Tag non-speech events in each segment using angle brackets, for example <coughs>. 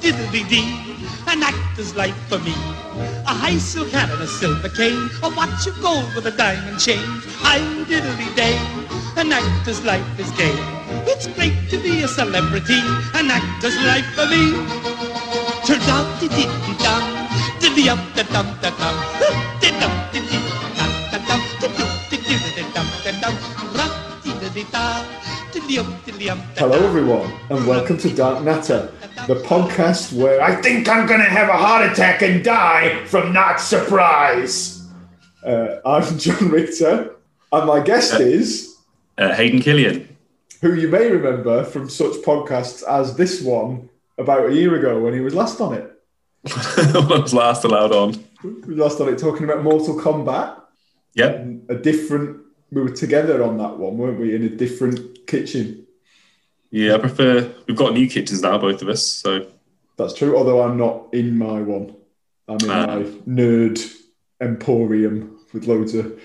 diddly dee. An actor's life for me. A high silk hat and a silver cane. A watch of gold with a diamond chain. I'm diddly day. An actor's life is gay. It's great to be a celebrity. An actor's life for me. Turns out dee dee dum. Diddly up da dum da dum. Dee dum dee dee dum da dum. Dee doo dee dee dum da dum. Ra dee dee da. Diddly up diddly up da Hello, everyone, and welcome to Dark Natter, the podcast where I think I'm going to have a heart attack and die from not surprise. Uh, I'm John Richter, and my guest is Uh, Hayden Killian. who you may remember from such podcasts as this one about a year ago when he was last on it. <laughs> I was last allowed on. Last on it talking about Mortal Kombat. Yep. A different, we were together on that one, weren't we? In a different kitchen. Yeah, I prefer. We've got new kitchens now, both of us. So That's true, although I'm not in my one. I'm in Ah. my nerd emporium with loads of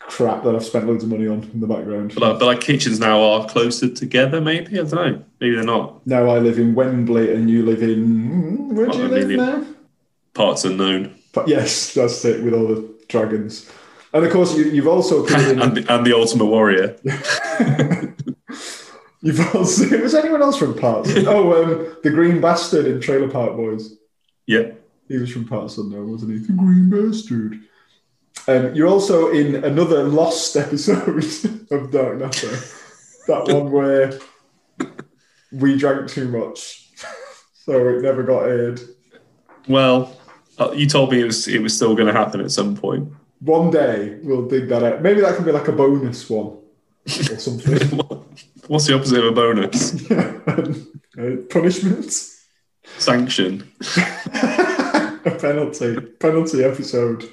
crap that I've spent loads of money on in the background. but like, but like kitchens now are closer together. Maybe I don't know. Maybe they're not. Now I live in Wembley and you live in. Where do you live live now? Parts unknown. But yes, that's it with all the dragons. And of course, you, you've also appeared <laughs> and, the, and the Ultimate Warrior. <laughs> you've also. Was anyone else from Parts? <laughs> oh, um, the Green Bastard in Trailer Park Boys. Yeah. He was from Parts Unknown, wasn't he? The Green Bastard. Um, you're also in another lost episode of Dark Natter. that one where we drank too much, so it never got aired. Well, uh, you told me it was it was still going to happen at some point. One day we'll dig that out. Maybe that can be like a bonus one or something. <laughs> What's the opposite of a bonus? <laughs> uh, punishment, Sanction. <laughs> a penalty, penalty episode.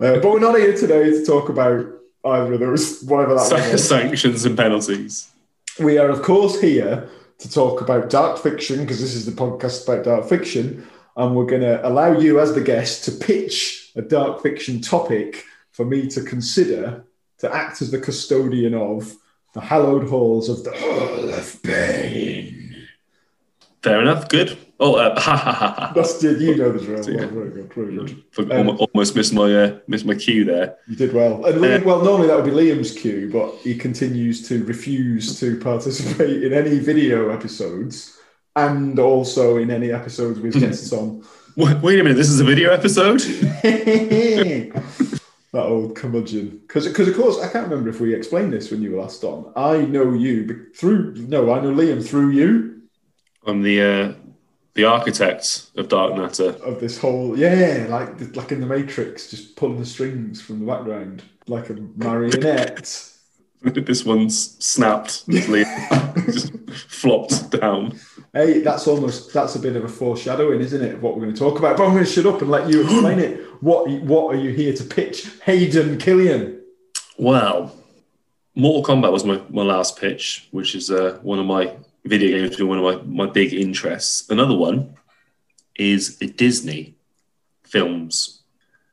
Uh, but we're not here today to talk about either of those, whatever that one was. Sanctions and penalties. We are, of course, here to talk about dark fiction because this is the podcast about dark fiction. And we're going to allow you, as the guest, to pitch a dark fiction topic for me to consider to act as the custodian of the hallowed halls of the Hall of Pain. Fair enough. Good. Oh, uh, ha ha ha ha. That's it. You know the drill. <laughs> Yeah. Very good. Very good. Um, Almost missed my uh, missed my cue there. You did well. And Liam, well, normally that would be Liam's cue, but he continues to refuse to participate in any video episodes and also in any episodes with <laughs> guests on. Wait, wait a minute, this is a video episode? <laughs> that old curmudgeon. Because, of course, I can't remember if we explained this when you were last on. I know you through, no, I know Liam through you I'm the uh, the architect of Dark Natter. of this whole, yeah, like like in the Matrix, just pulling the strings from the background like a marionette. <laughs> this one's snapped, <laughs> just flopped down. Hey, that's almost that's a bit of a foreshadowing, isn't it? Of what we're going to talk about. But I'm going to shut up and let you explain it. What what are you here to pitch, Hayden Killian? Well, Mortal Kombat was my, my last pitch, which is uh, one of my video games, been one of my, my big interests. Another one is the Disney films.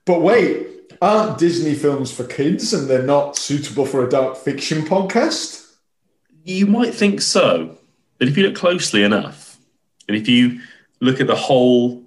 But wait, aren't Disney films for kids and they're not suitable for a dark fiction podcast? You might think so, but if you look closely enough, and if you look at the whole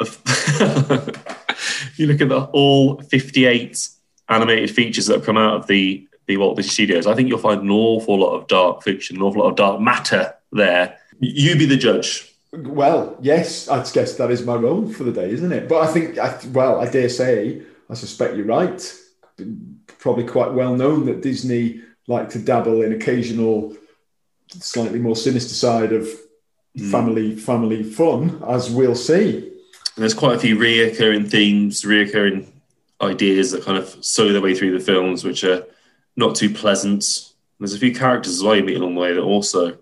of, <laughs> you look at the all 58 animated features that have come out of the the Walt Disney Studios, I think you'll find an awful lot of dark fiction, an awful lot of dark matter there. You be the judge. Well, yes, I guess that is my role for the day, isn't it? But I think, I, well, I dare say, I suspect you're right. Probably quite well known that Disney like to dabble in occasional, slightly more sinister side of hmm. family family fun, as we'll see. And there's quite a few reoccurring themes, reoccurring ideas that kind of sow their way through the films, which are not too pleasant. There's a few characters as well you meet along the way that also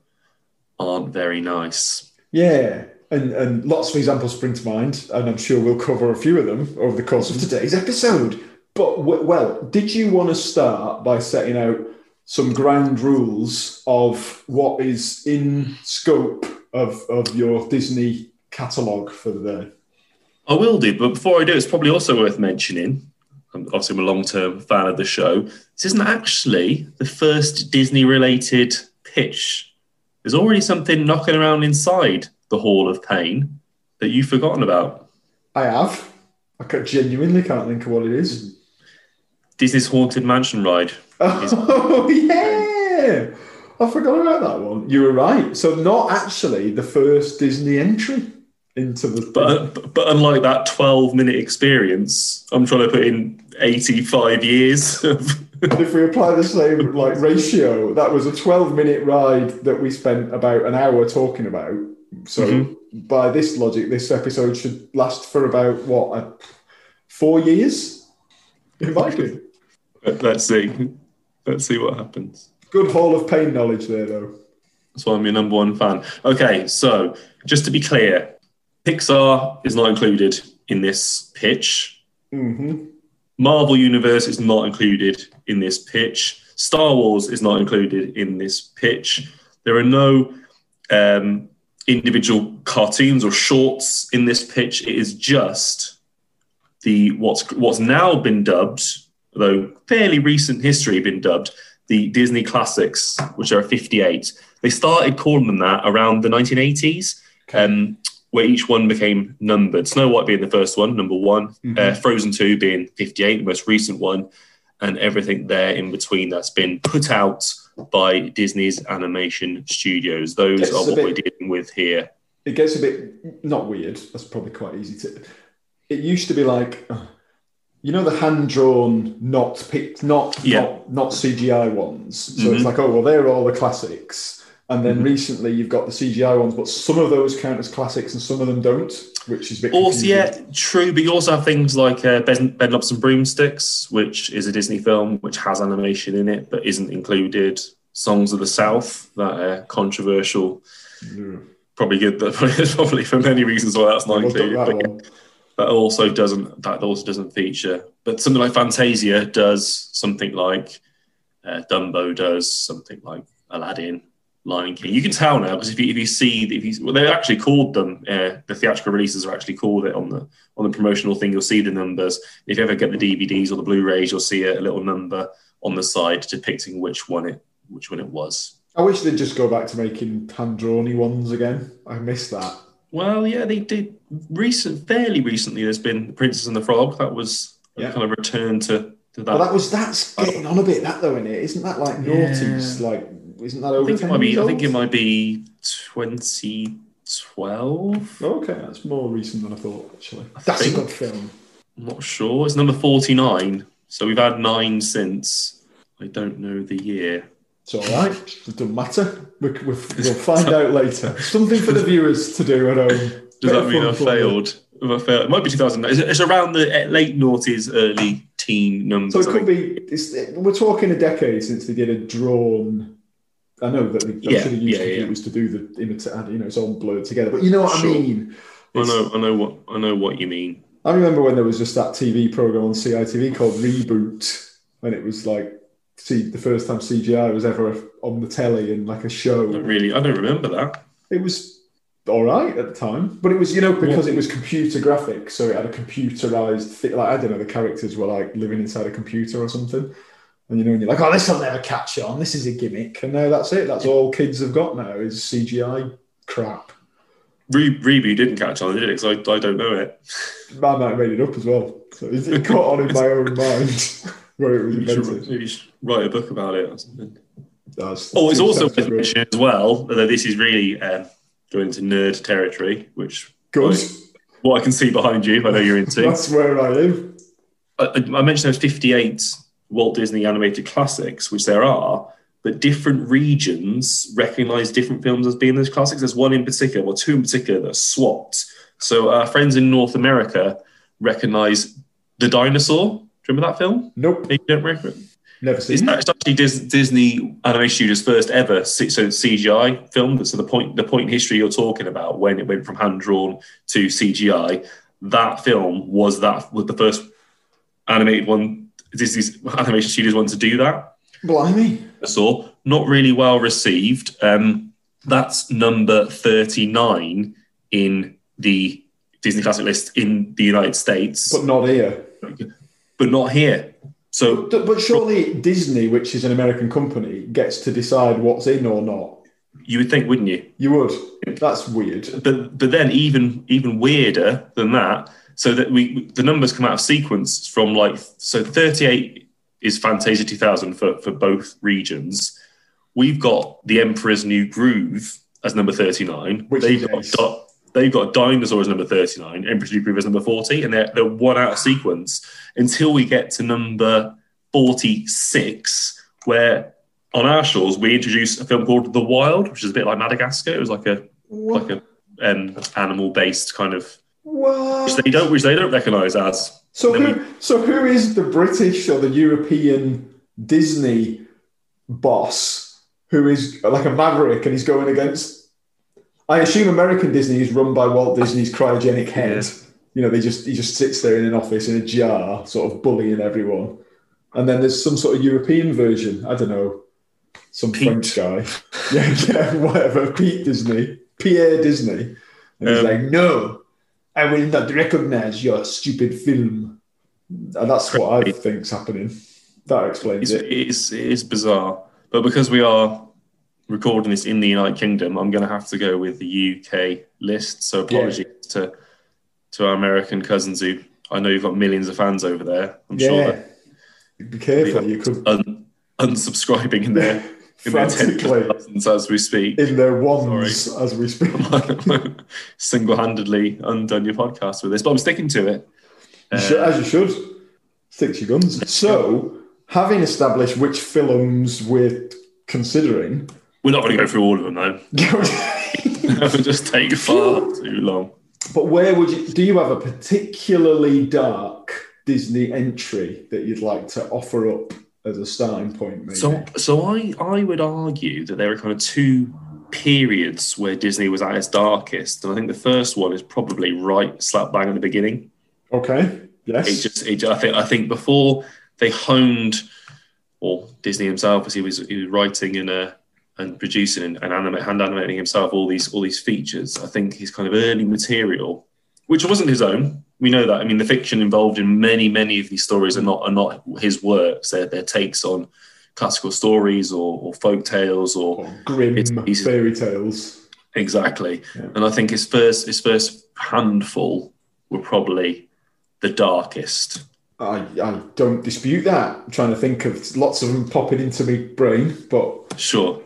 aren't very nice. Yeah, and and lots of examples spring to mind, and I'm sure we'll cover a few of them over the course of today's episode. But w- well, did you want to start by setting out some ground rules of what is in scope of of your Disney catalogue for the day? I will do, but before I do, it's probably also worth mentioning. I'm obviously I'm a long-term fan of the show. This isn't actually the first Disney-related pitch. There's already something knocking around inside the Hall of Pain that you've forgotten about. I have. I ca- genuinely can't think of what it is. Disney's Haunted Mansion ride. <laughs> Oh yeah, I forgot about that one. You were right. So not actually the first Disney entry into the. But, but, but unlike that 12 minute experience, I'm trying to put in 85 years of. And if we apply the same like ratio, that was a 12 minute ride that we spent about an hour talking about. So Mm-hmm. by this logic, this episode should last for about what uh, four years. It might be. Let's see. Let's see what happens. Good Hall of Pain knowledge there, though. That's why I'm your number one fan. Okay, so just to be clear, Pixar is not included in this pitch. hmm Marvel Universe is not included in this pitch. Star Wars is not included in this pitch. There are no um, individual cartoons or shorts in this pitch. It is just the what's what's now been dubbed, though fairly recent history, been dubbed the Disney classics, which are 58. They started calling them that around the 1980s, um, where each one became numbered. Snow White being the first one, number one. Uh, Frozen 2 being 58, the most recent one. And everything there in between that's been put out by Disney's animation studios. Those It's are what bit- we're dealing with here. It gets a bit not weird. That's probably quite easy to. It used to be like, uh, you know, the hand drawn, not picked, not Yeah. not, not CGI ones. So Mhm. it's like, oh well, they're all the classics. And then Mhm. recently you've got the CGI ones, but some of those count as classics and some of them don't, which is a bit. Also, confusing. yeah, true. But you also have things like uh, Bed- Bedknobs and Broomsticks, which is a Disney film which has animation in it but isn't included. Songs of the South, that uh, controversial. Probably good. That <laughs> probably for many reasons why that's not Well included. that But also doesn't that also doesn't feature. But something like Fantasia does something like uh, Dumbo does something like Aladdin, Lion King. You can tell now because if you if you see if you well, they actually called them uh, the theatrical releases are actually called it on the on the promotional thing. You'll see the numbers. If you ever get the DVDs or the Blu-rays, you'll see a, little number on the side depicting which one it which one it was. I wish they'd just go back to making hand drawn ones again. I miss that. Well, yeah, they did recent, fairly recently. There's been The Princess and the Frog. That was a Yeah. kind of return to, to that. But that was that's getting on a bit that though, isn't it? Isn't that like naughties? Like, isn't that I over think it might be. years I think it might be 2012. Okay, that's more recent than I thought. Actually, that's think- a good film. I'm not sure. It's number 49. So we've had nine since. I don't know the year. It's all right. It doesn't matter. We, <laughs> we'll find out later. Something for the viewers to do at home. Does that mean I failed? I failed? It might be 2009. It's, it's around the uh, late noughties, early teen numbers. So it could be. It's, we're talking a decade since they did a drawn. I know that they, Yeah, sure they used yeah, yeah. computers to do the imitate. You know, it's all blurred together. But you know what Sure. I mean. I know. I know what. I know what you mean. I remember when there was just that TV program on CITV called Reboot, and it was like, see, the first time CGI was ever on the telly in like a show. Not really. I don't remember that. It was all right at the time, but it was you know because it was computer graphics, so it had a computerized thing. Like I don't know, the characters were like living inside a computer or something. And you know, and you're like, oh, this will never catch on. This is a gimmick, and now that's it. That's all kids have got now is CGI crap. Re- Reboot didn't catch on, did it? 'Cause I, I don't know it. I might have made it up as well. So it it caught on in my <laughs> own mind where it was You should, invented. you should write a book about it or something. That's- Oh, it's also worth mentioning as well, although this is really um, going into nerd territory, which Good. what I can see behind you, I know you're into. That's where I am. I, I mentioned those 58 Walt Disney animated classics, which there are, but different regions recognize different films as being those classics. There's one in particular, or two in particular, that are swapped. So our friends in North America recognize The Dinosaur. Do you remember that film? Nope, you don't remember it. never It's, seen. it. it's actually Dis- Disney Animation Studios' first ever so CGI film. So the point the point in history you're talking about when it went from hand drawn to CGI, that film was that was the first animated one. Disney's Animation Studios one to do that. Blimey. I saw not really well received. Um, that's number thirty nine in the Disney Classic list in the United States, But not here. But not here. So But, but surely Disney, which is an American company, gets to decide what's in or not. You would think, wouldn't you? You would. That's weird. But but then even even weirder than that. So that we the numbers come out of sequence from like so 38 is Fantasia 2000 for for both regions. We've got the Emperor's New Groove as number 39. Which they've got they've got Dinosaur as number 39, Emperor's New Groove as number 40, and they're they're one out of sequence until we get to number 46, where on our shores we introduce a film called The Wild, which is a bit like Madagascar. It was like a What? like a um, animal based kind of What? which they don't which they don't recognise as So who, so who is the British or the European Disney boss who is like a maverick and he's going against? I assume American Disney is run by Walt Disney's cryogenic head. You know, they just he just sits there in an office in a jar, sort of bullying everyone. And then there's some sort of European version. I don't know, some Pete. French guy. <laughs> Yeah, yeah, whatever. Pete Disney, Pierre Disney, and he's Um, like, "No, I will not recognize your stupid film." And that's what I think's happening. That explains it's, it. it is it is bizarre but because we are recording this in the United Kingdom I'm going to have to go with the UK list so apologies to to our American cousins who I know you've got millions of fans over there I'm sure Yeah. they're Be careful. You could un, unsubscribing in their <laughs> in their tens of frantically thousands as we speak in their wands as we speak. <laughs> single-handedly undone your podcast with this but I'm sticking to it should- as you should. Stick to your guns. So, having established which films we're considering, we're not going to go through all of them though but <laughs> it would just take far too long But where would you? Do you have a particularly dark Disney entry that you'd like to offer up as a starting point? Maybe. So, so I, I would argue that there are kind of two periods where Disney was at its darkest, and I think the first one is probably right slap bang at the beginning. okay. Yes. It just, it, I think, I think before they honed, or Disney himself, as he was, he was writing in uh, and producing and, and animate, hand animating himself all these all these features. I think his kind of early material, which wasn't his own. We know that. I mean, the fiction involved in many many of these stories are not are not his works. They're, they're takes on classical stories or, or folk tales or Or grim fairy tales. Exactly. Yeah. And I think his first his first handful were probably the darkest. I, I don't dispute that. I'm trying to think of lots of them popping into my brain, but Sure.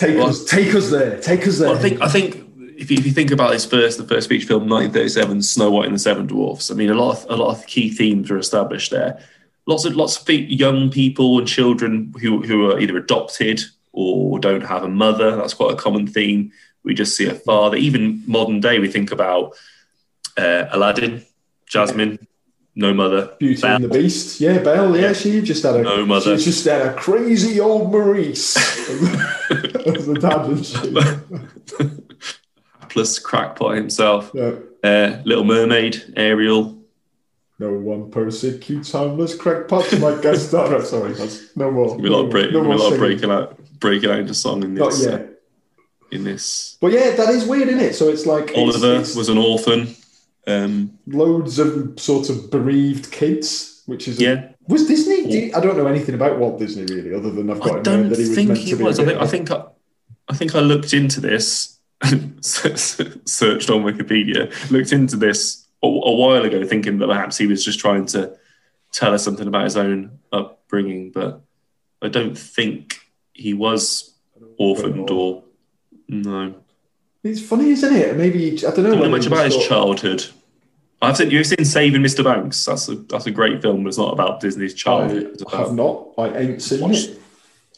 Take Well- us, take us there, take us there. Well, I think I think if you, if you think about this first the first feature film 1937 Snow White and the Seven Dwarfs, I mean a lot of, a lot of key themes are established there. Lots of lots of young people and children who who are either adopted or don't have a mother. That's quite a common theme. We just see a father. Even modern day, we think about uh, Aladdin, Jasmine, no mother, Beauty Belle. and the Beast. Yeah, Belle. Yeah, she just had a No mother. She just had a crazy old Maurice <laughs> as the dad, <laughs> plus crackpot himself, Yeah. uh, Little Mermaid, Ariel. No one persecutes harmless crackpots like guest star. <laughs> Sorry, that's no more. We lot no, break, no we more lot singing. breaking out breaking out into song in Not this. uh, in this, But yeah, that is weird, isn't it? So it's like it's- Oliver it's was an orphan. Um, loads of sort of bereaved kids, which is a- yeah, was Disney. Do you- I don't know anything about Walt Disney really, other than I've got I don't that he was think he was. a I think I think I, I think I looked into this, <laughs> searched on Wikipedia, looked into this a, a while ago, thinking that perhaps he was just trying to tell us something about his own upbringing, but I don't think he was orphaned or no. It's funny, isn't it? Maybe I don't know. I don't know much about just his thought- childhood. I've seen you've seen Saving Mr. Banks. That's a that's a great film, but it's not about Disney's childhood. I have not. I ain't seen Watch- it.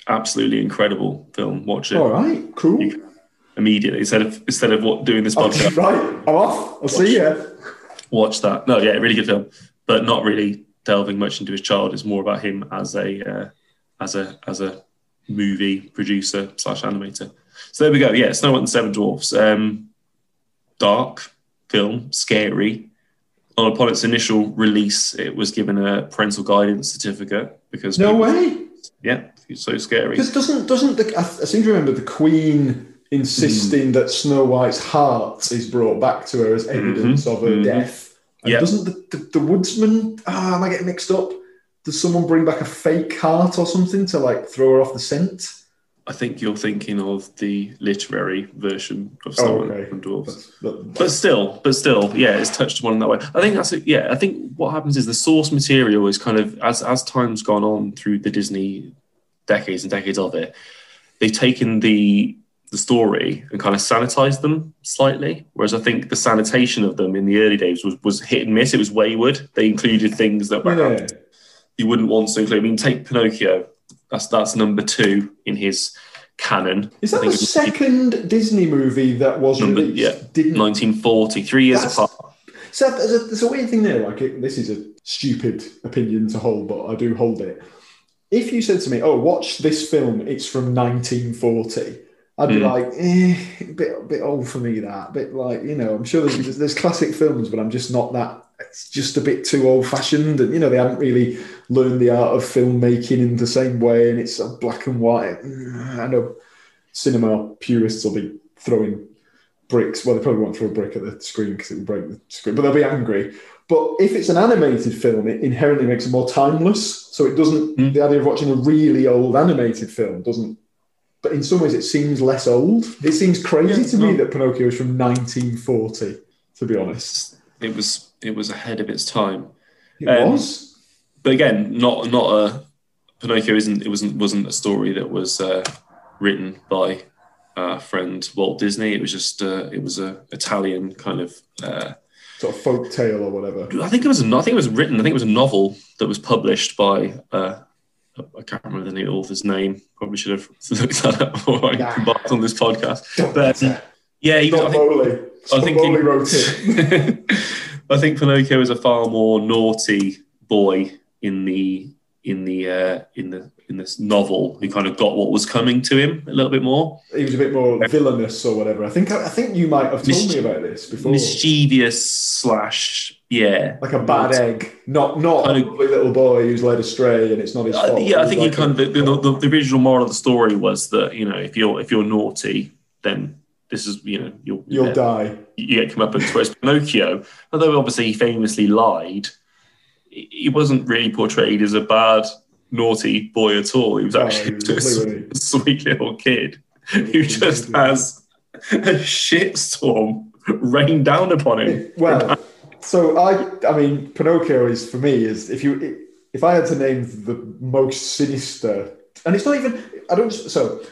absolutely incredible film. Watch it All right, cool. You- immediately instead of instead of what doing this Oh, podcast. <laughs> right, I'm off. I'll see you. Watch that. No, yeah, really good film, but not really delving much into his child. It's more about him as a uh, as a as a movie producer slash animator. So there we go. Yeah, Snow White and the Seven Dwarfs. Um, dark film, scary. On upon its initial release, it was given a parental guidance certificate because No people- way. Yeah, it's so scary. Because doesn't doesn't the I, I seem to remember the Queen insisting Hmm. that Snow White's heart is brought back to her as evidence of her mhm. death. And Yeah. doesn't the, the, the woodsman? Ah, am I getting mixed up? Does someone bring back a fake heart or something to like throw her off the scent? I think you're thinking of the literary version of Oh, Someone okay. from Dwarves. That- But still, but still, yeah, it's touched upon in that way. I think that's it. Yeah, I think what happens is the source material is kind of as as time's gone on through the Disney decades and decades of it, they've taken the the story and kind of sanitized them slightly. Whereas I think the sanitation of them in the early days was was hit and miss. It was wayward. They included things that were yeah. you wouldn't want to include. I mean, take Pinocchio. That's that's number two in his canon. Is that the it second Disney movie that was Number- released? yeah. Didn't 1940, three years apart. So there's a, there's a weird thing there. Like it, this is a stupid opinion to hold, but I do hold it. If you said to me, "Oh, watch this film. It's from 1940," I'd be Hmm. like, "Eh, a bit, a bit old for me." That bit like you know, I'm sure there's, there's classic films, but I'm just not that. It's just a bit too old fashioned, and you know, they haven't really learned the art of filmmaking in the same way, and it's sort of black and white. I know cinema purists will be throwing bricks. Well, they probably won't throw a brick at the screen because it will break the screen, but they'll be angry. But if it's an animated film, it inherently makes it more timeless. So it doesn't, Mm. the idea of watching a really old animated film doesn't, but in some ways it seems less old. It seems crazy Yeah, to me that Pinocchio is from 1940, to be honest. It was it was ahead of its time. It Um, was. but again, not not a Pinocchio isn't it wasn't wasn't a story that was uh, written by friend Walt Disney. It was just uh, it was a Italian kind of. Uh, Sort of folk tale or whatever. I think it was a, I think it was written. I think it was a novel that was published by. Uh, I can't remember the author's name. Probably should have <laughs> looked that up before I Nah. embarked on this podcast. Don't But. Yeah, he was, I think, Scott think he- wrote it. I think Pinocchio is a far more naughty boy in the in the uh, in the in this novel who kind of got what was coming to him a little bit more He was a bit more villainous or whatever. I think I think you might have told Mis- me about this before. mischievous slash yeah like a bad egg, not not Kind a of- little boy who's led astray and it's not his Uh, fault. yeah, I think like you kind a- of the, the, the original moral of the story was that you know if you're if you're naughty, then this is you know you'll you'll yeah, die. you get come up and whereas Pinocchio, although obviously he famously lied, he wasn't really portrayed as a bad naughty boy at all. He was No, actually he was just a sweet little kid who just has a shitstorm rain down upon him. Well, so I, I mean, Pinocchio is for me is if you if I had to name the most sinister, and it's not even I don't so.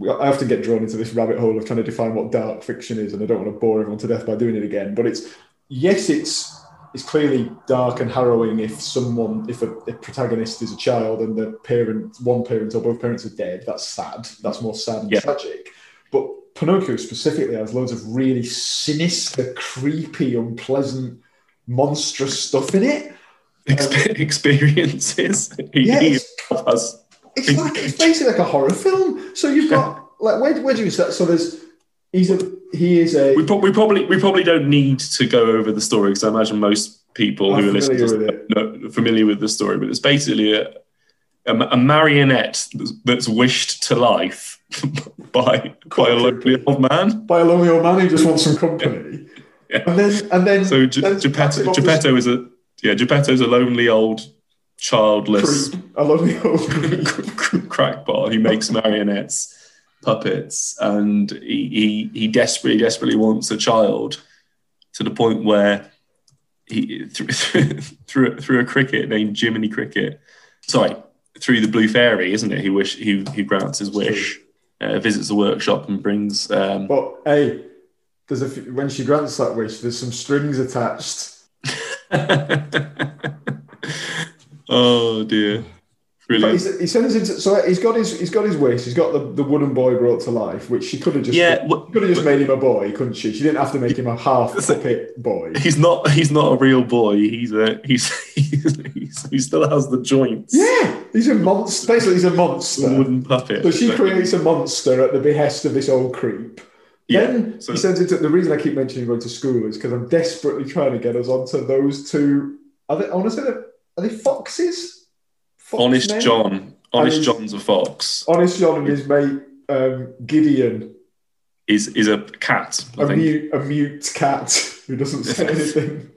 I often get drawn into this rabbit hole of trying to define what dark fiction is, and I don't want to bore everyone to death by doing it again. But it's yes, it's it's clearly dark and harrowing if someone if a, a protagonist is a child and the parent one parent or both parents are dead. That's sad. That's more sad and Yeah. tragic. But Pinocchio specifically has loads of really sinister, creepy, unpleasant, monstrous stuff in it. Expe- um, experiences. <laughs> He, Yeah, he has. It's like it's basically like a horror film. So you've got like where, where do you start? So there's he's a he is a We, pro- we probably we probably don't need to go over the story because I imagine most people who are listening to with familiar with the story. But it's basically a, a, a marionette that's- that's wished to life <laughs> by by a lonely old man. by a lonely old man who just wants some <laughs> company. Yeah. And then and then So then Geppetto, Geppetto is a yeah Geppetto's a lonely old childless a lonely old crackpot who makes marionettes, puppets, and he, he he desperately desperately wants a child to the point where he through <laughs> through, through a cricket named Jiminy Cricket, sorry, through the Blue Fairy, isn't it? He wish he he grants his wish, uh, visits the workshop and brings. Um, But hey, there's a few, when she grants that wish, there's some strings attached. <laughs> oh dear, brilliant. he's, he sends into so he's got his he's got his wish. He's got the, the wooden boy brought to life, which she could have just Yeah, could have just made him a boy, couldn't she? She didn't have to make him a half puppet boy. He's not. He's not a real boy. He's a. He's. <laughs> he's, he's he still has the joints. Yeah, he's a monster. Basically, he's a monster. wooden puppet. So she creates a monster at the behest of this old creep. Yeah, Then so- he sends it to the reason I keep mentioning going to school is because I'm desperately trying to get us onto those two. Are they? I want to say that are they foxes? Fox Honest men? John. Honest John's a fox. Honest John and his mate um, Gideon, Is is a cat. I a think. mute, a mute cat who doesn't say <laughs> anything.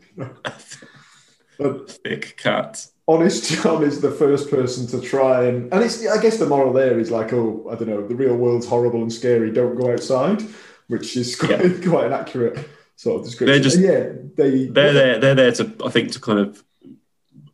But Thick cat. Honest John is the first person to try and and it's I guess the moral there is like oh I don't know the real world's horrible and scary don't go outside which is <laughs> quite, Yeah. quite an accurate sort of description. They're just- And yeah, they They're there. They're there to, I think, to kind of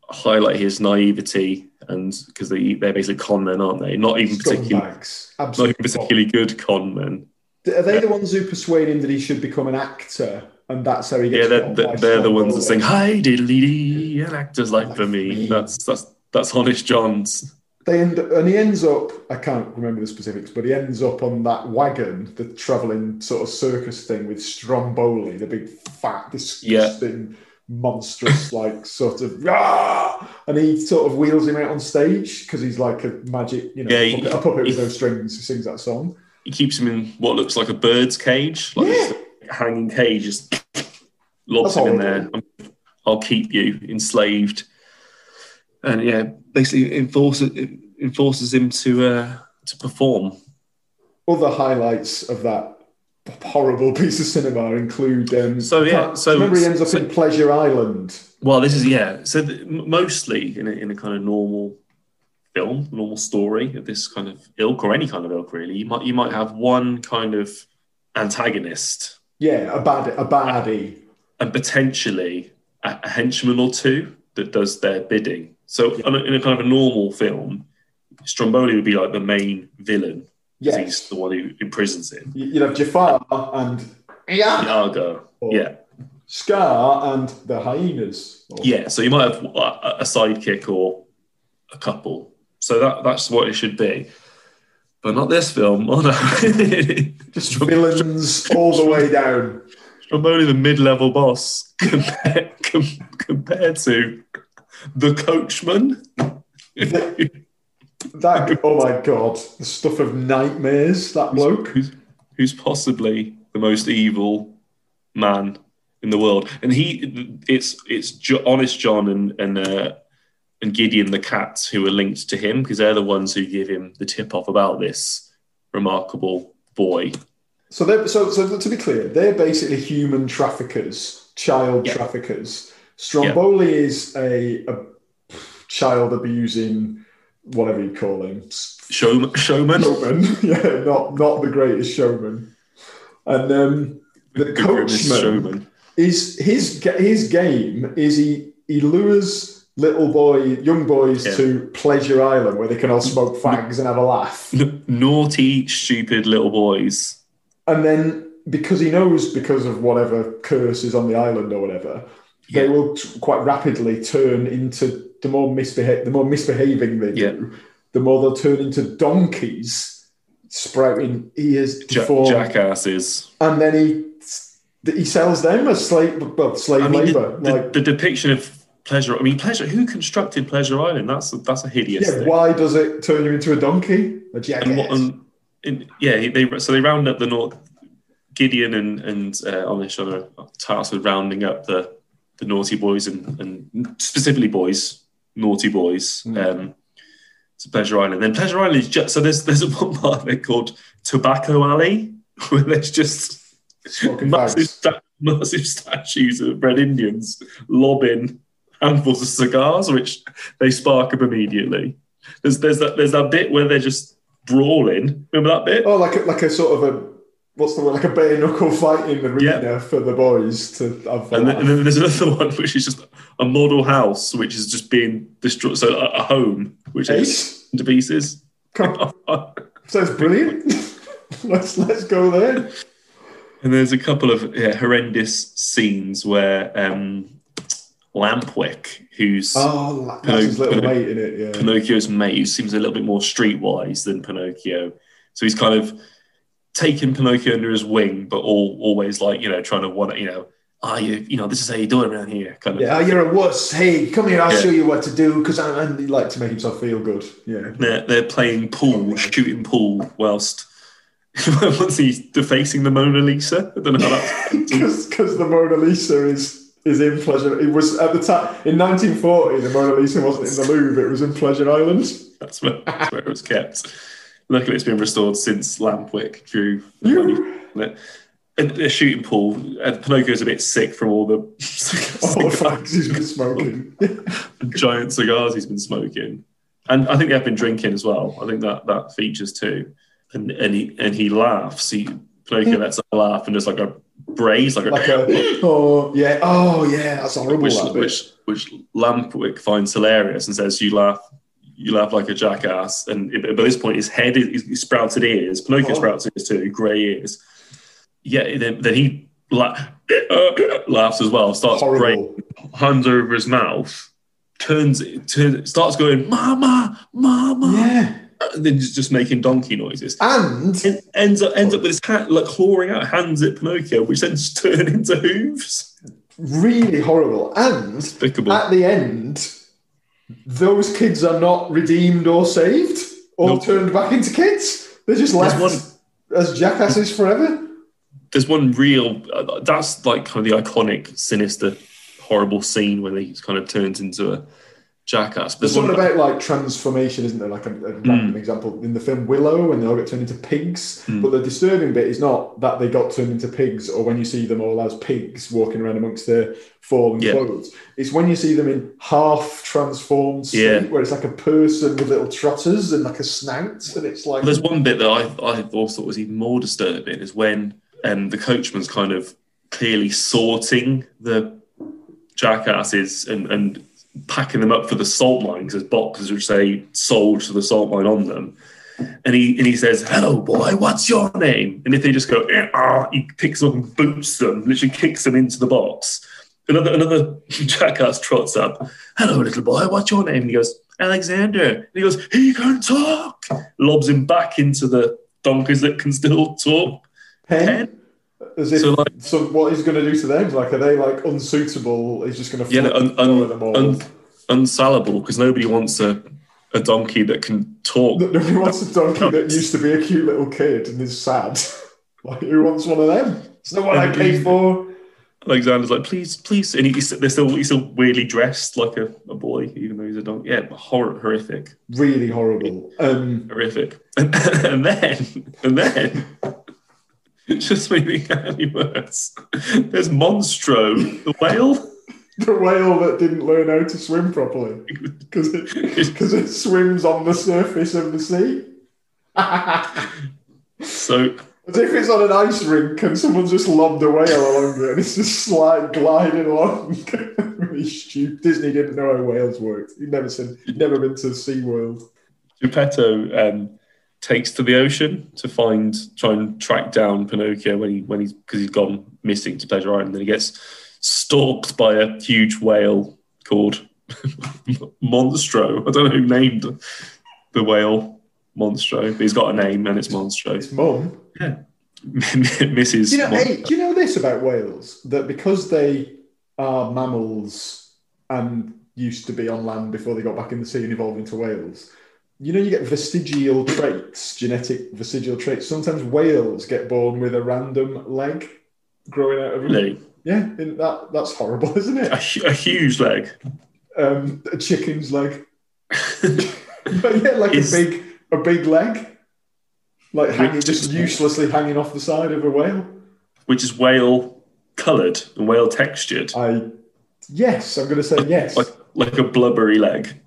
highlight his naivety, and because they they're basically con men, aren't they? Not even particularly, not even particularly good con men. Are they the ones who persuade him that he should become an actor, and that's how he gets? Yeah, they're, they're, the ones that sing "Hi diddly dee," and actors like for me. me. That's that's that's Honest John's. They end and he ends up. I can't remember the specifics, but he ends up on that wagon, the traveling sort of circus thing with Stromboli, the big fat, disgusting, monstrous, like sort of, "Rah!" and he sort of wheels him out on stage because he's like a magic, you know, Yeah, he- puppet, a puppet with he- no strings. Who sings that song? He keeps him in what looks like a bird's cage, like Yeah. hanging cage. Just <laughs> lobs That's him in there. I'll keep you enslaved, and yeah, basically enforces enforces him to uh, to perform. Other highlights of that horrible piece of cinema include. Um, So, yeah, so- remember he ends up so- in Pleasure Island. Well, this is yeah. So th- m- mostly in a, in a kind of normal film, normal story of this kind of ilk or any kind of ilk, really, you might you might have one kind of antagonist Yeah, a bad, a baddie. and potentially a, a henchman or two that does their bidding. So in a- in a kind of a normal film, Stromboli would be like the main villain. 'Cause Yes. He's the one who imprisons him. You- You'd have Jafar and yeah, Iago. Yeah. Scar and the hyenas. Or- Yeah, so you might have uh, a, a sidekick or a couple. So that that's what it should be. But not this film. Oh no. <laughs> just villains all the way down. I'm only the mid-level boss, <laughs> compared, com- compared to the coachman. That oh my god, the stuff of nightmares. That bloke. who's, who's possibly the most evil man in the world, and he it's it's honest John and and uh, and Gideon the cats who are linked to him because they're the ones who give him the tip off about this remarkable boy. So they're so so to be clear, they're basically human traffickers, child Yeah. traffickers. Stromboli is a, a child abusing whatever you call him. Show, showman, Showman. <laughs> yeah, not not the greatest showman. And um, the grimace coachman showman. is his his game is he he lures little boy young boys Yeah. to Pleasure Island where they can all smoke fags and have a laugh. Naughty, stupid little boys. And then because he knows because of whatever curse is on the island or whatever, they will t- quite rapidly turn into the more misbeha- the more misbehaving they do, the more they'll turn into donkeys, sprouting ears, Ja- deformed, jackasses. and then he he sells them as slave well, slave I mean, labor. the, like, the, the depiction of pleasure. I mean, pleasure. Who constructed Pleasure Island? That's a, that's a hideous yeah, thing. why does it turn you into a donkey? A and jackass. what, and, and, yeah, they so they round up the North. Gideon and and uh, Amish are tasked with rounding up the the naughty boys and, and specifically boys, naughty boys. Mm. Um, to Pleasure Island. Then Pleasure Island is just so there's there's <laughs> a one part of it called Tobacco Alley <laughs> where there's just massive sta- massive statues of red Indians lobbing handfuls of cigars, which they spark up immediately. There's there's that there's that bit where they're just brawling. Remember that bit? Oh, like a, like a sort of a what's the word? Like a bare knuckle fight in the arena Yeah. for the boys to have. a And then, and then there's another <laughs> one which is just a model house which is just being destroyed. So a, a home which is Ace? to pieces. <laughs> Sounds brilliant. <laughs> let's let's go there. And there's a couple of yeah, horrendous scenes where um, Lampwick, who's Oh, his little Pinocchio. mate in it. Yeah. Pinocchio's mate, who seems a little bit more streetwise than Pinocchio. So he's kind of taken Pinocchio under his wing, but all always like you know trying to want you know, ah you you know this is how you do it around here, kind of. Yeah, oh, you're a wuss. Hey, come here. I'll Yeah. show you what to do because I he like to make himself feel good. Yeah. They're, they're playing pool, shooting pool, whilst <laughs> once he's defacing the Mona Lisa. I don't know how that's. <laughs> Because the Mona Lisa is is in Pleasure. It was at the time in 1940. The Mona Lisa wasn't in the Louvre. It was in Pleasure Island. That's where, that's where it was kept. Luckily, it's been restored since Lampwick drew. You- and the shooting pool. Uh, and Pinocchio's a bit sick from all the <laughs> the fags he's been smoking. <laughs> giant cigars he's been smoking, and I think they have been drinking as well. I think that that features too. And and he and he laughs. He Pinocchio lets a laugh and there's like a brace, like a, like a, <laughs> oh yeah, oh yeah, that's horrible. which that which which Lampwick finds hilarious and says you laugh. You laugh like a jackass, and by this point, his head is sprouted ears. Pinocchio Oh. sprouts ears too, grey ears. Yeah, then, then he la- <coughs> laughs as well. Starts breaking hands over his mouth, turns, turns starts going, Mama, Mama, Yeah, and then just, just making donkey noises. and And ends up ends up with his hat like clawing out hands at Pinocchio, which then just <laughs> turn into hooves. really horrible. And Despicable. at the end, those kids are not redeemed or saved or Nope. turned back into kids. They're just left one- as jackasses forever. There's one real. Uh, that's like kind of the iconic, sinister, horrible scene when he kind of turns into a jackass. But There's there's something about like transformation, isn't there? Like a, a random example in the film Willow, when they all get turned into pigs. But the disturbing bit is not that they got turned into pigs, or when you see them all as pigs walking around amongst their fallen Yeah. clothes. It's when you see them in half transformed state, Yeah. where it's like a person with little trotters and like a snout, and it's like There's one bit that I, I thought was even more disturbing is when um, the coachman's kind of clearly sorting the jackasses and, and packing them up for the salt mines as boxes which say sold to the salt mine on them. And he and he says, "Hello, boy. What's your name?" And if they just go, eh, ah, he picks them up and boots them, literally kicks them into the box. Another another <laughs> jackass trots up. Hello, little boy. What's your name? And he goes, Alexander. And he goes, he can talk. Lobs him back into the donkeys that can still talk. pen. Pen. As if So, so, like- what he's going to do to them? Like, are they like unsuitable? He's just going to Yeah, un, un, them all. un, unsalable because nobody wants a, a donkey that can talk. Nobody wants a donkey that <laughs> used to be a cute little kid and is sad. <laughs> like, who wants one of them? It's not what I paid for. Alexander's like, please, please, and he, he's, they're still he's still weirdly dressed like a, a boy, even though he's a donkey. Yeah, hor- horrific, Really horrible. Um, horrific. And, <laughs> and then, and then, <laughs> just made me any worse. There's Monstro, the whale. <laughs> the whale that didn't learn how to swim properly <laughs> because it, it swims on the surface of the sea. So As if it's on an ice rink and someone's just lobbed a whale along it and it's just slide gliding along. really stupid. Disney didn't know how whales worked. He'd never seen, he'd never been to SeaWorld. Geppetto um, takes to the ocean to find, try and track down Pinocchio when he when he's because he's gone missing to Pleasure Island. Then he gets stalked by a huge whale called <laughs> Monstro. I don't know who named the whale Monstro, but he's got a name and it's Monstro. His mum. Mrs. <laughs> You know, hey, do you know this about whales? That because they are mammals and used to be on land before they got back in the sea and evolved into whales, you know, you get vestigial traits, genetic vestigial traits. Sometimes whales get born with a random leg growing out of them. Really? Yeah, that that's horrible, isn't a, it? hu- a huge leg. Um, a chicken's leg. but yeah, like Is- a big a big leg, like hanging just uselessly hanging off the side of a whale. which is whale coloured and whale textured, I yes, I'm going to say yes. like like a blubbery leg.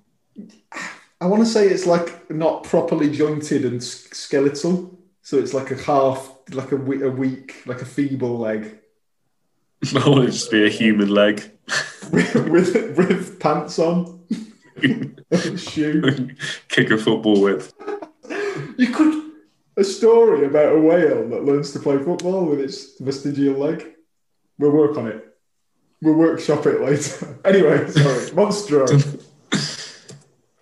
I want to say it's like not properly jointed and skeletal, so it's like a half, like a, a weak, like a feeble leg I want it to just be a human leg. with <laughs> with, with pants on, <laughs> <laughs> shoe. Kick a football with. You could a story about a whale that learns to play football with its vestigial leg. We'll work on it. We'll workshop it later. anyway, sorry, Monstro.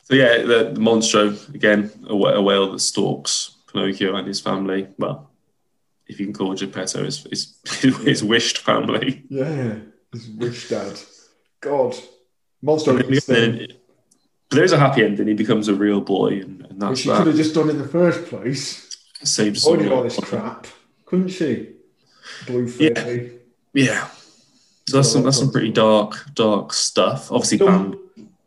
So yeah, the, the Monstro again, a, a whale that stalks Pinocchio and his family. Well, if you can call Geppetto his his, <laughs> his wished family. Yeah, his wish dad. God, Monstro. And eats then- but there is a happy ending. He becomes a real boy, and, and that's Which she could have just done in the first place. Saves all this crap, couldn't she? Blue Yeah. Fairy. Yeah. So that's some, that's some pretty dark, dark stuff. Obviously, Bambi.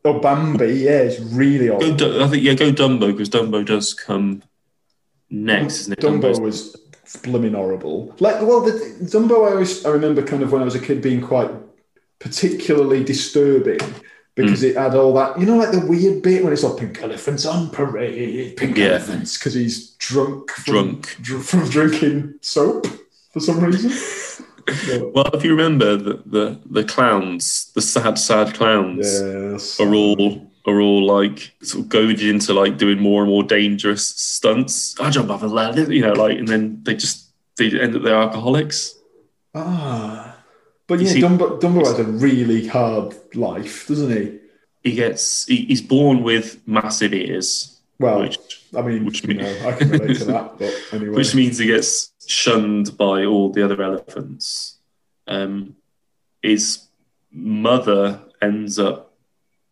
Oh, Bambi, yeah, it's really odd. Du- I think yeah, go Dumbo because Dumbo does come next, isn't it? Dumbo Dumbo's- was blooming horrible. Like, well, the, Dumbo, I always I remember kind of when I was a kid being quite particularly disturbing because hmm. it had all that, you know, like the weird bit when it's all pink elephants on parade, pink Yeah. elephants, because he's drunk from, Drunk. dr- from drinking soap for some reason. <laughs> Well, if you remember the the, the clowns, the sad sad clowns, yes. are all are all like sort of goaded into like doing more and more dangerous stunts. I jump off a ladder, you know, like, and then they just they end up they're alcoholics. Ah. But yeah, see- Dumbo, Dumbo has a really hard life, doesn't he? He gets he, he's born with massive ears, Well, which I mean, which you mean- know, I can relate to that, but <laughs> anyway. which means he gets shunned by all the other elephants. Um, his mother ends up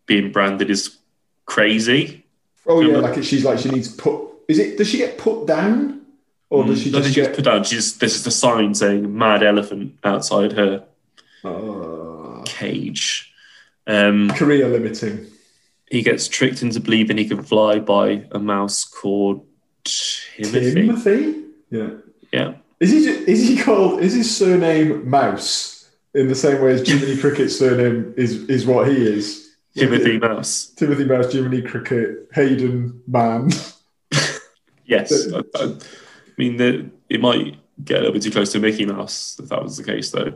being branded as crazy. oh, yeah, like she's like, she needs put. Is it, does she get put down? Or does she I think just she get. put down. She's there's just a sign saying "mad elephant" outside her Ah, cage. Um, career limiting. he gets tricked into believing he can fly by a mouse called Timothy. Timothy? Yeah. Yeah, Is he, is he called, is his surname Mouse in the same way as Jiminy <laughs> Cricket's surname is, is what he is? Timothy Mouse. Timothy Mouse, Jiminy Cricket, Hayden Man. <laughs> Yes, I, I mean the, it might get a little bit too close to Mickey Mouse if that was the case, though.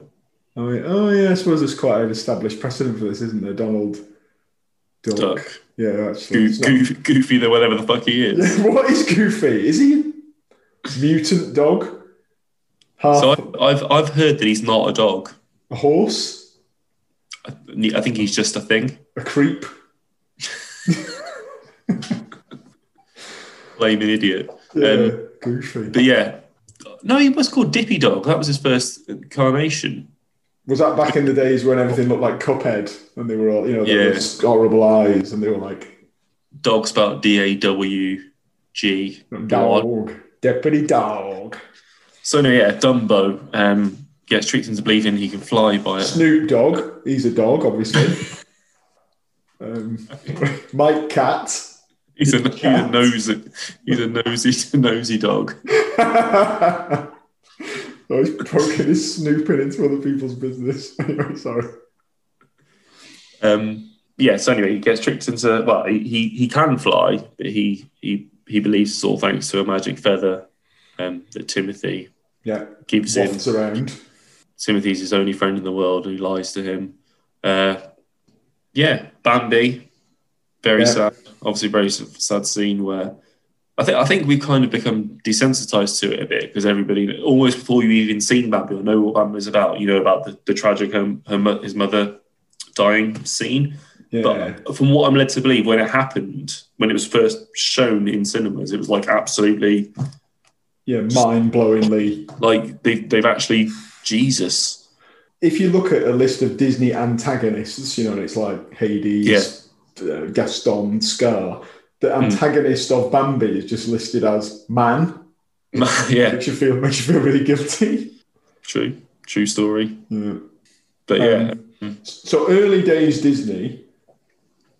Oh, yeah. oh yeah, I suppose there's quite an established precedent for this, isn't there? Donald Duck. Duck, Yeah, actually. Goo- it's not- goofy, goofy, the whatever the fuck he is. <laughs> what is Goofy? Is he mutant dog? Half So I, I've I've heard that he's not a dog. a horse? I, I think he's just a thing. A creep? <laughs> Blaming idiot. Yeah, Um, Goofy. But yeah, no, he was called Dippy Dawg. That was his first incarnation. Was that back in the days when everything looked like Cuphead and they were all, you know, Yeah. horrible eyes and they were like, Dog spelled D A W G. dog, deputy dog. So no, yeah, Dumbo um, gets tricked into believing he can fly by it. Snoop Dogg, he's a dog, obviously. <laughs> um, Mike Cat. He's a, he's a nosy, he's a nosy, <laughs> nosy dog. <laughs> oh, he's poking his snooping into other people's business. Anyway, sorry. Um, yeah. So anyway, he gets tricked into well, he he, he can fly, but he he he believes it's all thanks to a magic feather um, that Timothy Yeah, gives him. wafts around. Timothy's his only friend in the world who lies to him. Uh, yeah, Bambi, very Yeah. sad. Obviously, very sad scene where I think I think we've kind of become desensitized to it a bit because everybody almost before you even seen Bambi or know what Bambi's about, you know about the, the tragic her, her his mother dying scene. Yeah, But from what I'm led to believe, when it happened, when it was first shown in cinemas, it was like absolutely yeah, mind-blowingly. like they, they've actually Jesus. If you look at a list of Disney antagonists, you know, it's like Hades, uh, Gaston, Scar. The Hmm. antagonist of Bambi is just listed as man. <laughs> yeah, Makes you feel makes you feel really guilty. true, true story. Yeah. But yeah, Um, So early days Disney,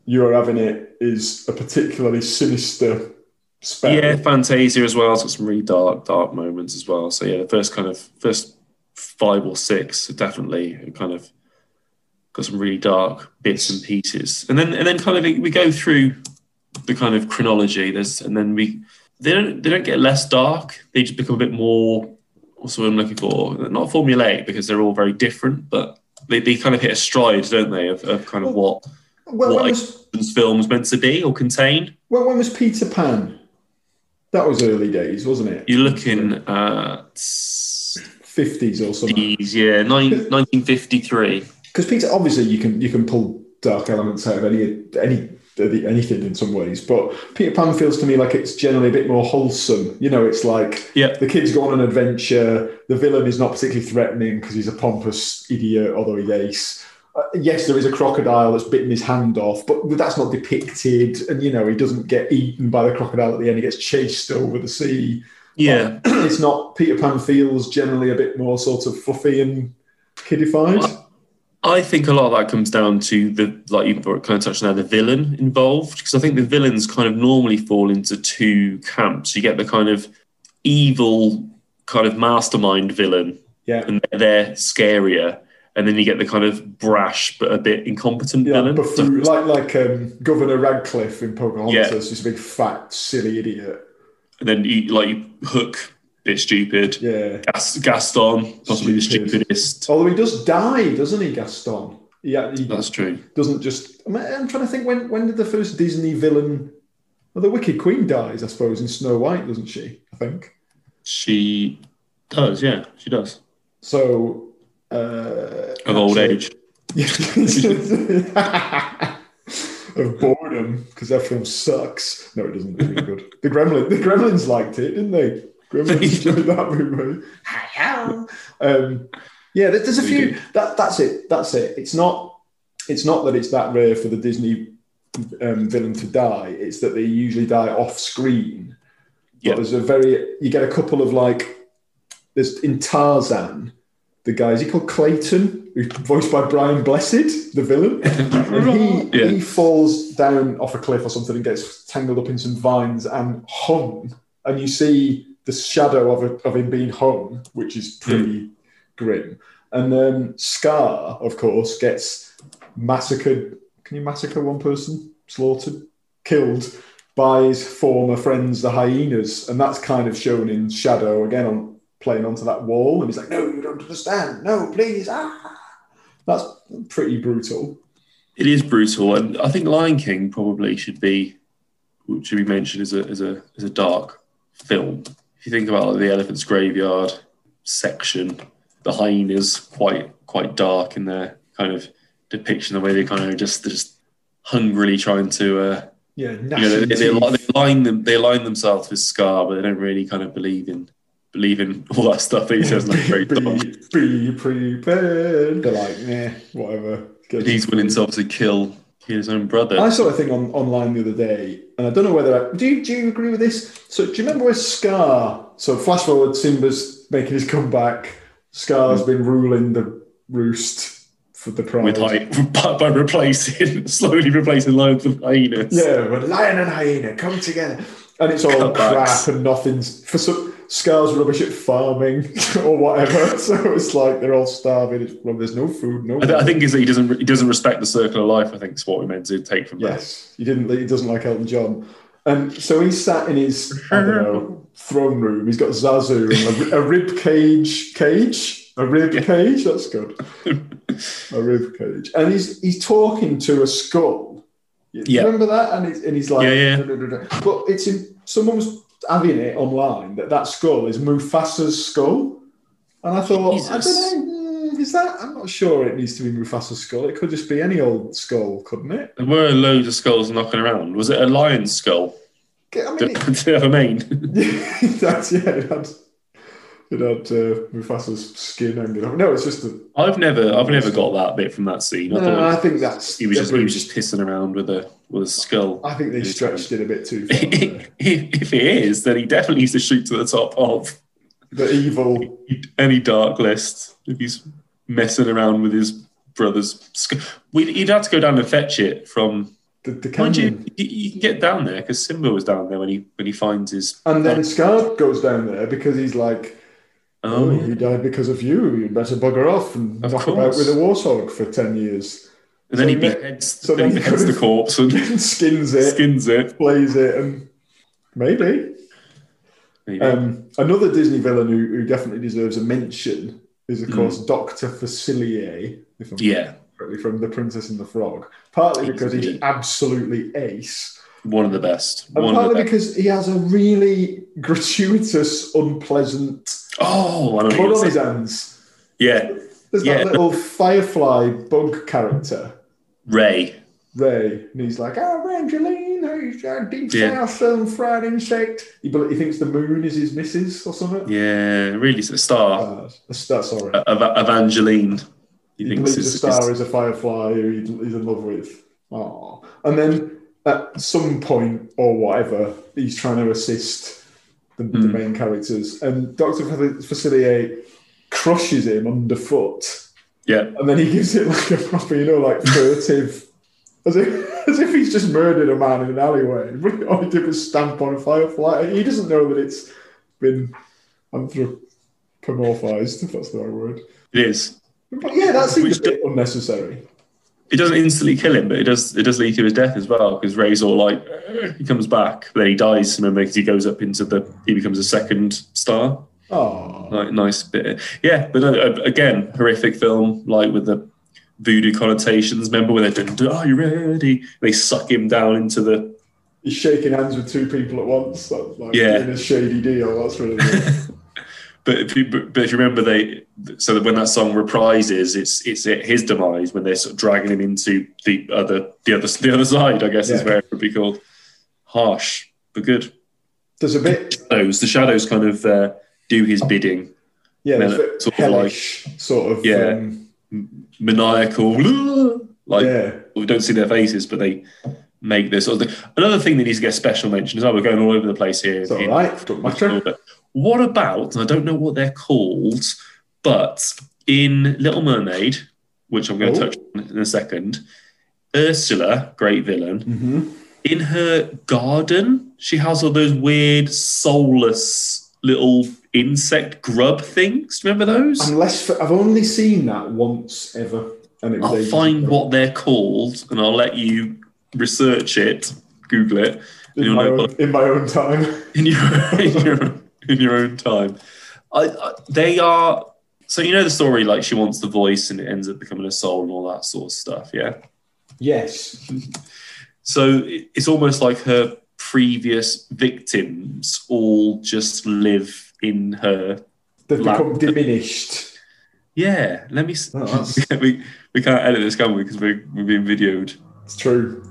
you are having it is a particularly sinister spell. yeah, Fantasia as well. It's got some really dark, dark moments as well. So yeah, the first kind of first five or six definitely kind of got some really dark bits and pieces, and then and then kind of we go through the kind of chronology. There's and then we they don't they don't get less dark. They just become a bit more. What's word I'm looking for? Not formulaic because they're all very different, but they, they kind of hit a stride, don't they, of, of kind of what Well, what when was, this film's meant to be or contain. well, when was Peter Pan? That was early days, wasn't it? You're looking at 50s or something. these, yeah, nine, <laughs> 1953. Because Peter, obviously, you can you can pull dark elements out of any any anything in some ways, but Peter Pan feels to me like it's generally a bit more wholesome. You know, it's like Yeah, the kids go on an adventure. The villain is not particularly threatening because he's a pompous idiot, although he's ace. Uh, yes, there is a crocodile that's bitten his hand off, but that's not depicted. And you know, he doesn't get eaten by the crocodile at the end. He gets chased over the sea. yeah. <clears throat> it's not. Peter Pan feels generally a bit more sort of fluffy and kiddified. I think a lot of that comes down to the, like you kind of touched on there, the villain involved. Because I think the villains kind of normally fall into two camps. You get the kind of evil kind of mastermind villain, Yeah. and they're, they're scarier. And then you get the kind of brash but a bit incompetent Yeah, villain. buffoon, like like um, Governor Ratcliffe in Pocahontas, Yeah. just a big fat silly idiot. And then you like Hook, bit stupid. Yeah. Gas- Gaston, possibly Stupid. the stupidest. Although he does die, doesn't he, Gaston? Yeah, he That's true. doesn't just. I'm, I'm trying to think when when did the first Disney villain? Well, the Wicked Queen dies, I suppose, in Snow White, doesn't she? I think She does, yeah, she does. so. Uh, Of old age. <laughs> of boredom because that film sucks. No, it doesn't. It's really good. The Gremlin, the Gremlins liked it, didn't they? Gremlins <laughs> enjoyed that movie. um, yeah, there's a few. That that's it. That's it. It's not. It's not that it's that rare for the Disney um, villain to die. It's that they usually die off screen. But Yeah. there's a very. You get a couple of like. There's in Tarzan. The guy is he called Clayton, who's voiced by Brian Blessed, the villain. <laughs> And he, Yeah. he falls down off a cliff or something and gets tangled up in some vines and hung. And you see the shadow of, a, of him being hung, which is hmm. pretty grim. And then Scar, of course, gets massacred. Can you massacre one person? Slaughtered? Killed by his former friends, the hyenas. And that's kind of shown in shadow again on playing onto that wall. And he's like, no, you don't understand. No, please. Ah. That's pretty brutal. It is brutal, and I think Lion King probably should be should be mentioned as a as a as a dark film. If you think about like, the Elephant's Graveyard section, the hyenas quite quite dark in their kind of depiction, the way they kind of just just hungrily trying to uh, Yeah, you know they, they, they, line them they align themselves with Scar, but they don't really kind of believe in in <laughs> all that stuff that he says like very <laughs> be, be prepared. They're like, nah, whatever. He's willing to obviously kill his own brother. I saw a thing on online the other day, and I don't know whether I, do. You, do you agree with this? So, do you remember where Scar? So, flash forward, Simba's making his comeback. Scar's hmm. been ruling the roost for the prize. with hy- <laughs> by, by replacing slowly replacing loads of hyenas. Yeah, but lion and hyena come together, and it's all Cutbacks. crap and nothing's for some. Scar's rubbish at farming <laughs> or whatever, <laughs> so it's like they're all starving. It's, well, there's no food, no. I, th- I think is that he doesn't he doesn't respect the circle of life. I think is what we meant to take from that. Yes, he didn't. He doesn't like Elton John, and so he's sat in his I don't know <laughs> throne room. He's got Zazu and a, a rib cage cage, a rib cage. That's good. a rib cage, and he's he's talking to a skull. You Yeah. remember that? And he's and he's like, Yeah, yeah. "Da, da, da, da." but it's in someone was having it online that that skull is Mufasa's skull, and I thought, I don't know, mm, is that? I'm not sure it needs to be Mufasa's skull. It could just be any old skull, couldn't it? There were loads of skulls knocking around. Was it a lion's skull? <laughs> I mean, Did it, did it have a mane? that's yeah. It had it had uh, Mufasa's skin hanging off. No, it's just a. I've never I've never got that bit from that scene. I No, I think that's. he was just he was just pissing around with a with a skull. I think they stretched it a bit too <laughs> far. if he is, then he definitely needs to shoot to the top of the evil. any dark list if he's messing around with his brother's skull. We'd, he'd have to go down and fetch it from. The, the canyon. you, you, you can get down there because Simba was down there when he when he finds his. And then Scar goes down there because he's like, Oh, he died because of you. You'd better bugger off and Of knock about with a warthog for 10 years. and then he beheads, so then he beheads the <laughs> corpse and <laughs> Skins it, skins it. plays it, and maybe. Maybe. Um, another Disney villain who, who definitely deserves a mention is, Hmm. of course, Dr. Facilier, if I'm yeah, correctly, from The Princess and the Frog. Partly because he's absolutely ace, one of the best. and One the partly best. because he has a really gratuitous, unpleasant Oh, I know blood you're on his hands. Yeah, There's Yeah. that little firefly bug character, Ray. Ray, and he's like, "Oh, Rangeline, he's a deep Yeah. south southern fried insect." He, he thinks the moon is his missus or something. Yeah, really, it's a star. Uh, that's, that's sorry. Eva- Evangeline. He he thinks believes a star is- a firefly who he- he's in love with. Oh, and then at some point or whatever, he's trying to assist the, the Hmm. main characters, and Doctor Facilier crushes him underfoot, yeah, and then he gives it like a proper, you know, like furtive, <laughs> as if as if he's just murdered a man in an alleyway. <laughs> All he did was stamp on a firefly. He doesn't know that it's been anthropomorphized, if that's the right word. It is. But yeah, that seems Which a bit unnecessary. It doesn't instantly kill him, but it does. It does lead to his death as well. Because Ray's all like, he comes back, but then he dies. Remember, because he goes up into the, he becomes a second star. Oh, Like nice bit, yeah. But uh, again, horrific film, like with the voodoo connotations. Remember when they're doing, "Are you ready?" They suck him down into the he's shaking hands with two people at once. That's like Yeah. in a shady deal. That's really good. <laughs> But if you, but if you remember, they so that when that song reprises, it's it's at his demise when they're sort of dragging him into the other the other the other side. I guess is where it would be called. Harsh, but good. There's a bit, Shadows. The shadows kind of uh, do his bidding. yeah, there's a bit sort of like- sort of. Yeah. um, maniacal. Like yeah. we don't see their faces, but they make this sort of thing. Another thing that needs to get special mention is well. We're going all over the place here. It's all in- right. Matter. What about? And I don't know what they're called, but in Little Mermaid, which I'm going to Oh. touch on in a second, Ursula, great villain, hmm in her garden, she has all those weird soulless little insect grub things. Do you remember those? Unless I've only seen that once ever, and it I'll ages find what they're called and I'll let you research it, Google it, in my, own, in my own time. in your in your, <laughs> in your own time. I, I, they are so you know the story like she wants the voice and it ends up becoming a soul and all that sort of stuff. Yeah. Yes. <laughs> So it- it's almost like her previous victims all just live in her. They've Lab. become diminished. Yeah. Let me. Oh, <laughs> we, we can't edit this, can we? Because we're, we're being videoed. It's true.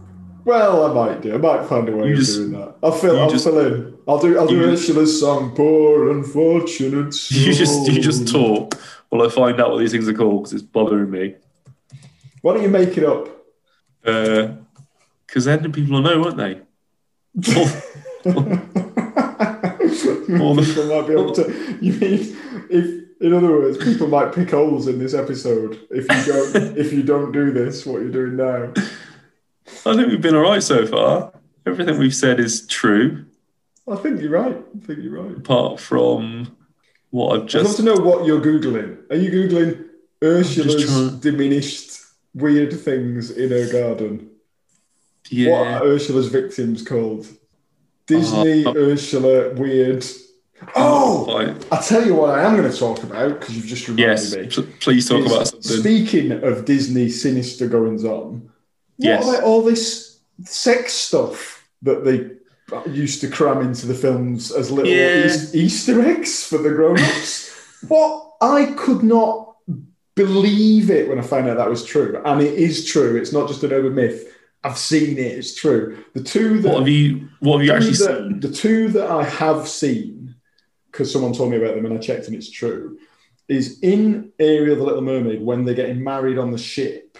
Well, I might do. I might find a way You of just- doing that. I'll fill. I'll just- fill in. I'll do. I'll do Ursula's song, "Poor Unfortunate." Soul." <laughs> You just you just talk while I find out what these things are called because it's bothering me. Why don't you make it up? Uh, because then the people will know, won't they? <laughs> All the- people might be able to. You mean if, in other words, people might pick holes in this episode if you don't <laughs> if you don't do this, what you're doing now. I think we've been all right so far. Everything we've said is true, I think you're right. I think you're right. apart from what I've just. I'd love to know what you're googling. Are you googling Ursula's trying- diminished weird things in her garden? What are Ursula's victims called? Disney Uh, Ursula weird. Oh, Fine. I tell you what, I am going to talk about because you've just reminded Yes. me. pl- Please talk is about something. Speaking of Disney sinister goings on, Yes. what about all this sex stuff that they used to cram into the films as little Yeah. Eas- Easter eggs for the grown-ups? <laughs> what I could not believe it when I found out that was true, and it is true. It's not just an urban myth. I've seen it. It's true. The two that What have you? What have you actually that- seen? The two that I have seen, because someone told me about them and I checked and it's true, is in Ariel the Little Mermaid when they're getting married on the ship.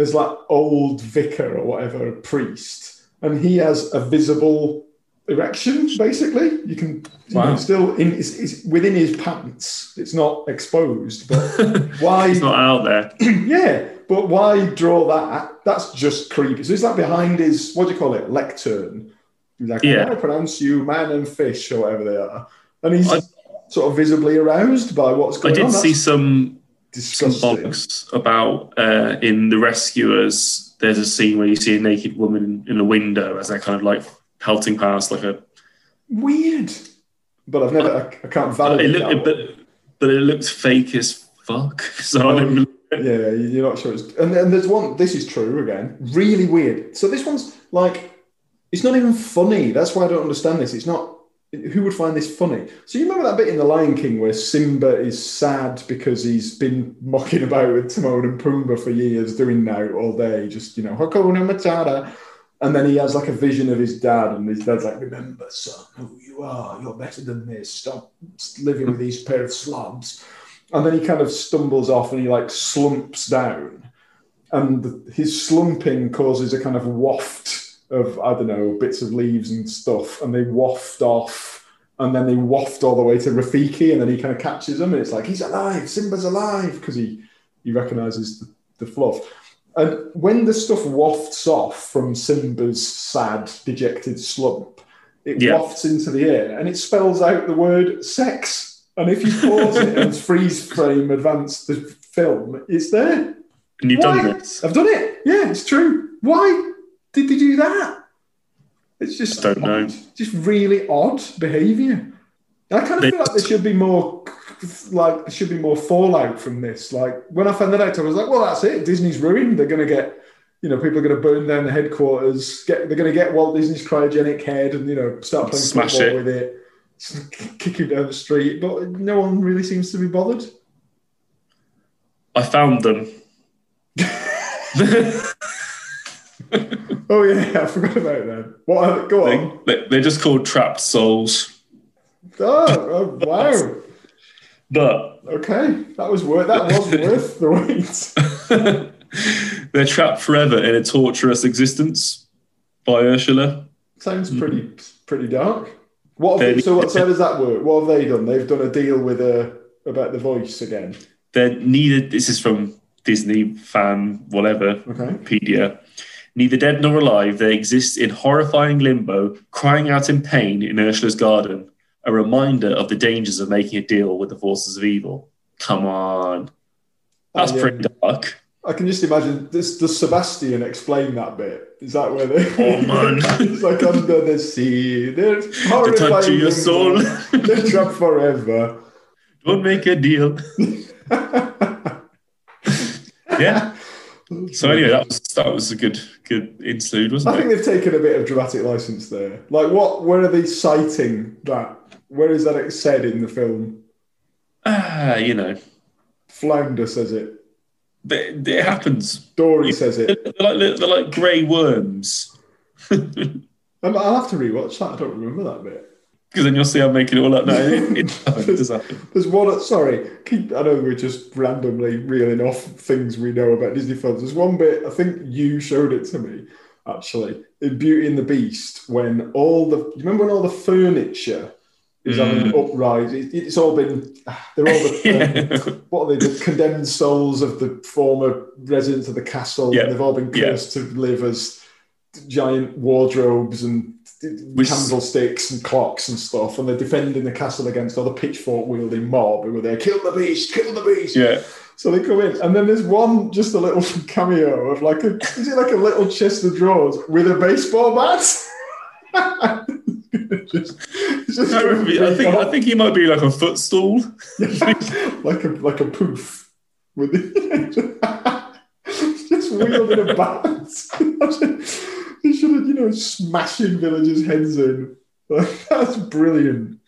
There's like old vicar or whatever, priest, and he has a visible erection. Basically, you can, you Wow. can still in it's, it's within his pants. It's not exposed, but <laughs> why? It's not out there. <clears throat> yeah, but why draw that? That's just creepy. So is that behind his what do you call it? Lectern. He's like, Yeah. I pronounce you man and fish or whatever they are. And he's I- sort of visibly aroused by what's going on. I did on. see That's some some disgusting. bollocks about uh, in the rescuers. There's a scene where you see a naked woman in a window as they're kind of like pelting past like a Weird. But I've never I, I can't validate it but but it looks fake as fuck. <laughs> So I don't believe. Yeah, you're not sure. It's, and then there's one. This is true again. Really weird. So this one's like, it's not even funny. That's why I don't understand this. It's not. Who would find this funny? So you remember that bit in The Lion King where Simba is sad because he's been mocking about with Timon and Pumbaa for years, doing now all day, just you know, Hakuna Matata. And then he has like a vision of his dad, and his dad's like, "Remember, son, who you are. You're better than this. Stop living with these pair of slobs." and then he kind of stumbles off and he like slumps down and his slumping causes a kind of waft of i don't know bits of leaves and stuff and they waft off and then they waft all the way to rafiki and then he kind of catches them and it's like he's alive simba's alive because he he recognizes the, the fluff and when the stuff wafts off from simba's sad dejected slump it Yeah. wafts into the air and it spells out the word sex And if you pause it and freeze frame advance the film, it's there. And you've Why? done this. I've done it. Yeah, it's true. Why did they do that? It's just Don't know. Just really odd behaviour. I kind of They- feel like there should be more, like there should be more fallout from this. Like when I found that out, I was like, well, that's it. Disney's ruined. They're going to get, you know, people are going to burn down the headquarters. Get, they're going to get Walt Disney's cryogenic head and you know start playing Smash football it. with it, kick him down the street. But no one really seems to be bothered. I found them. <laughs> <laughs> Oh yeah, I forgot about that. What? are- Go on. They, they're just called trapped souls. Oh, oh wow. <laughs> But Okay, that was worth that was <laughs> worth the wait. <laughs> they're trapped forever in a torturous existence by Ursula. Sounds pretty pretty dark. What have they, so what so how does that work? What have they done? They've done a deal with uh, about the voice again. They're neither. This is from Disney fan whatever Okay. Wikipedia. Neither dead nor alive, they exist in horrifying limbo, crying out in pain in Ursula's garden. A reminder of the dangers of making a deal with the forces of evil. Come on, that's I, um, pretty dark. I can just imagine this does Sebastian explain that bit? Is that where they Oh, man. <laughs> it's like under the sea. They're <laughs> To horrifying touch your things. soul, <laughs> They're trapped forever. don't make a deal. Yeah. So anyway, that was that was a good good interlude, wasn't think it? I think they've taken a bit of dramatic license there. Like, what? Where are they citing that? Where is that said in the film? Ah, you know, Flounder says it. it, it happens. Dory says it. They're like they're like grey worms. <laughs> Um, I'll have to rewatch that. I don't remember that bit. Because then you'll see I'm making it all up now. <laughs> <laughs> It, it. There's one. Sorry, keep. I know we're just randomly reeling off things we know about Disney films. There's one bit. I think you showed it to me actually in Beauty and the Beast when all the. You remember when all the furniture is having an uprise? It, it's all been. They're all the. <laughs> um, what are they? The condemned souls of the former residents of the castle. and They've all been cursed to live as giant wardrobes and Candlesticks and clocks and stuff, and they're defending the castle against all the pitchfork wielding mob who were there. Kill the beast! Kill the beast! Yeah. So they come in, and then there's one just a little <laughs> cameo of like a is it like a little chest of drawers with a baseball bat? <laughs> just, just I, remember- I think I think he might be like a footstool. <laughs> like a like a poof with just wielding a bat. <laughs> he should have, you know, smashing villagers' heads in. That's brilliant.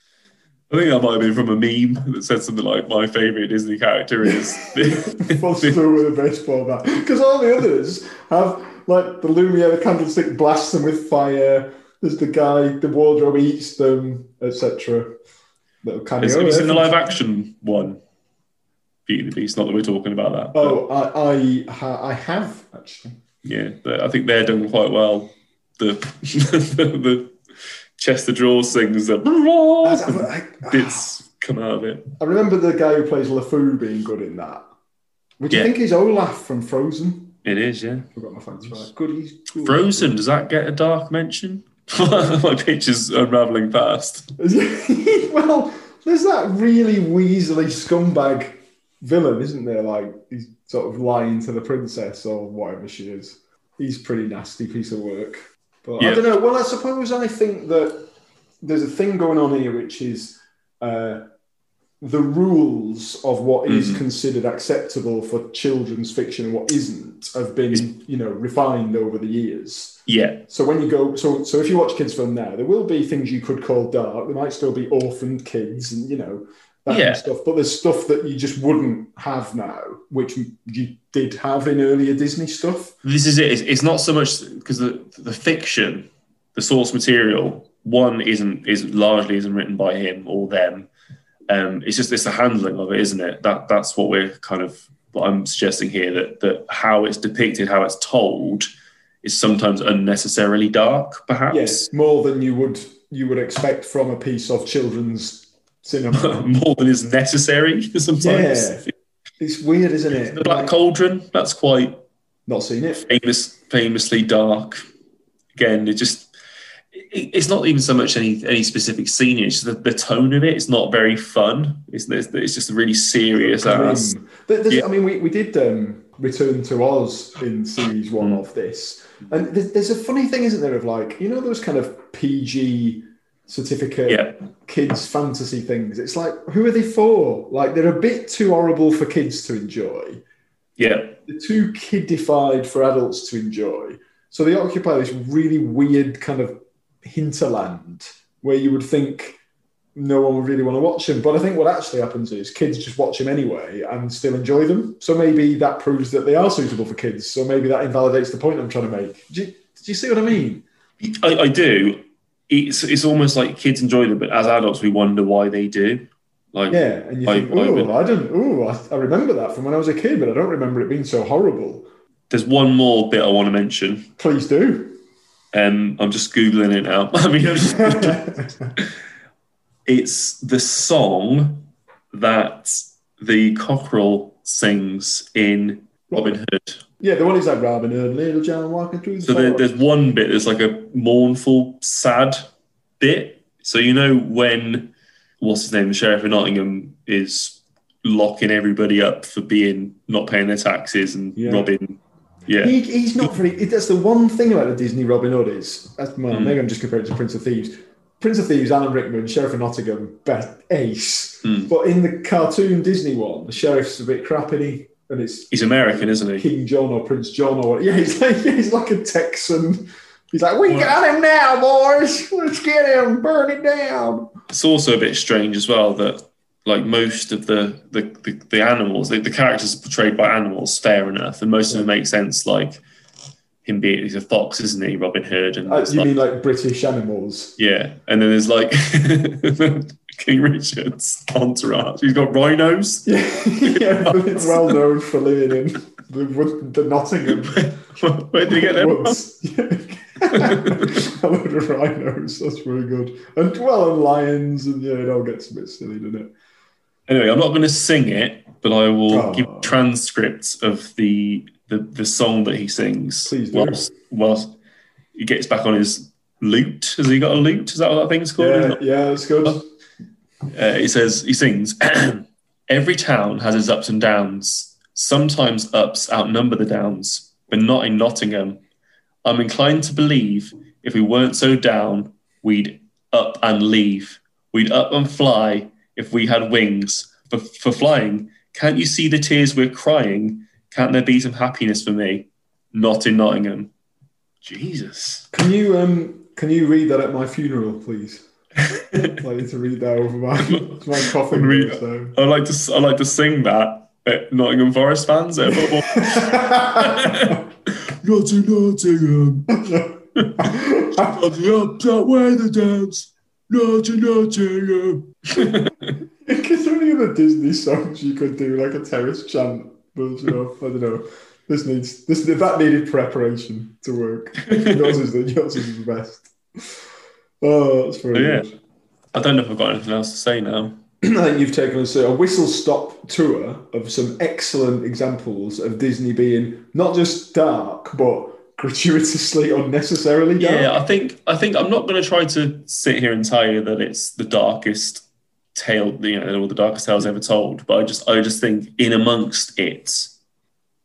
I think that might have been from a meme that said something like, "My favorite Disney character is." <laughs> Through with a baseball bat. Because all the others have like the Lumiere, the candlestick blasts them with fire. There's the guy, the wardrobe eats them, etc. Little cameo. Have you seen the live action one? Beauty and the Beast. Not that we're talking about that. Oh, I I, ha- I have actually. yeah, I think they're done quite well. The <laughs> the, the chest of drawers things, the I, bits come out of it. I remember the guy who plays LeFou being good in that. Would you Yeah. think he's Olaf from Frozen? It is, yeah. I got my facts right. Good, he's good. Frozen. Does that get a dark mention? <laughs> My picture's unraveling fast. <laughs> well, there's that really weaselly scumbag villain, isn't there? Like he's sort of lying to the princess or whatever she is. He's a pretty nasty piece of work. But I don't know. Well, I suppose I think that there's a thing going on here, which is uh, the rules of what is Mhm. considered acceptable for children's fiction and what isn't have been, you know, refined over the years. Yeah, So when you go, so so if you watch kids film now, there will be things you could call dark. There might still be orphaned kids and you know that kind Yeah. of stuff. But there's stuff that you just wouldn't have now, which you did have in earlier Disney stuff. this is it. It's, it's not so much because the the fiction, the source material, one isn't is largely isn't written by him or them. Um, it's just it's the handling of it, isn't it? That that's what we're kind of what I'm suggesting here that that how it's depicted, how it's told, is sometimes unnecessarily dark, perhaps. Yes, more than you would you would expect from a piece of children's cinema. <laughs> More than is necessary for <laughs> sometimes. Yeah. it's weird, isn't it? The Black Cauldron, that's quite Not seen it. famous, famously dark. Again, it just it's not even so much any any specific scene. It's just the, the tone of it. It's not very fun. It's it's, it's just a really serious ass. Yeah. I mean, we, we did um, Return to Oz in series one Mm. of this. And there's, there's a funny thing, isn't there, of like, you know, those kind of PG certificate Yeah, kids fantasy things. It's like, who are they for? Like, they're a bit too horrible for kids to enjoy. yeah, They're too kiddified for adults to enjoy. So they occupy this really weird kind of hinterland where you would think no one would really want to watch them. But I think what actually happens is kids just watch them anyway and still enjoy them. So maybe that proves that they are suitable for kids. So maybe that invalidates the point I'm trying to make. Do you, do you see what I mean? I, I do. It's it's almost like kids enjoy them, but as adults, we wonder why they do. Like, Yeah. And you I- think, oh, I don't, oh, I, I remember that from when I was a kid, but I don't remember it being so horrible. there's one more bit I want to mention. Please do. Um, I'm just googling it now. <laughs> I mean, just, <laughs> it's the song that the cockerel sings in Robin Hood. Yeah, the one is like Robin Hood, Little John walking through the So there, there's one bit that's like a mournful, sad bit. So you know when what's his name, the sheriff of Nottingham, is locking everybody up for being not paying their taxes and Yeah. robbing. Yeah, He, he's not very. That's the one thing about the Disney Robin Hood is. That's, well, Mm. maybe I'm just comparing it to Prince of Thieves. Prince of Thieves, Alan Rickman, Sheriff of Nottingham, best ace. Mm. But in the cartoon Disney one, the sheriff's a bit crap, isn't he? And it's he's American, isn't he? King John or Prince John or what? Yeah, he's like <laughs> he's like a Texan. He's like, we Well- got him now, boys. Let's get him, burn it down. It's also a bit strange as well that like most of the the, the, the animals, the, the characters portrayed by animals, fair enough, and most of them make sense. Like him being he's a fox, isn't he? Robin Hood, and Uh, you like- mean like British animals? Yeah, and then there's like <laughs> King Richard's entourage. He's got rhinos. Yeah, <laughs> yeah it's well known for living in the, the Nottingham <laughs> Where did he get them? a load of rhinos. That's very good. And well, and lions, and yeah, it all gets a bit silly, doesn't it? Anyway, I'm not going to sing it, but I will Oh. give transcripts of the, the the song that he sings. Please do. Whilst, whilst he gets back on his lute. Has he got a lute? Is that what that thing's called? Yeah, yeah, that's good. Uh, uh, he says he sings <clears throat> every town has its ups and downs. Sometimes ups outnumber the downs but not in nottingham. I'm inclined to believe if we weren't so down we'd up and leave. We'd up and fly if we had wings. For, for flying can't you see the tears we're crying? Can't there be some happiness for me? Not in nottingham. Jesus. Can you um can you read that at my funeral, please? <laughs> Like you to read that over my <laughs> my coffin. Read- so. i'd like to i'd like to sing that at nottingham forest fans at football <laughs> Not um, um. in Nottingham. On the ups outweigh the downs. Not in Nottingham. Is there any other Disney songs you could do like a terrace chant version of? I don't know. This needs this that needed preparation to work. yours is the yours is the best. Oh, that's very Yeah. good. I don't know if I've got anything else to say now. <clears throat> I think you've taken us a whistle stop tour of some excellent examples of Disney being not just dark but <laughs> gratuitously unnecessarily dark. Yeah, I think I think I'm not going to try to sit here and tell you that it's the darkest tale, you know, or the darkest tales ever told. But I just I just think in amongst it,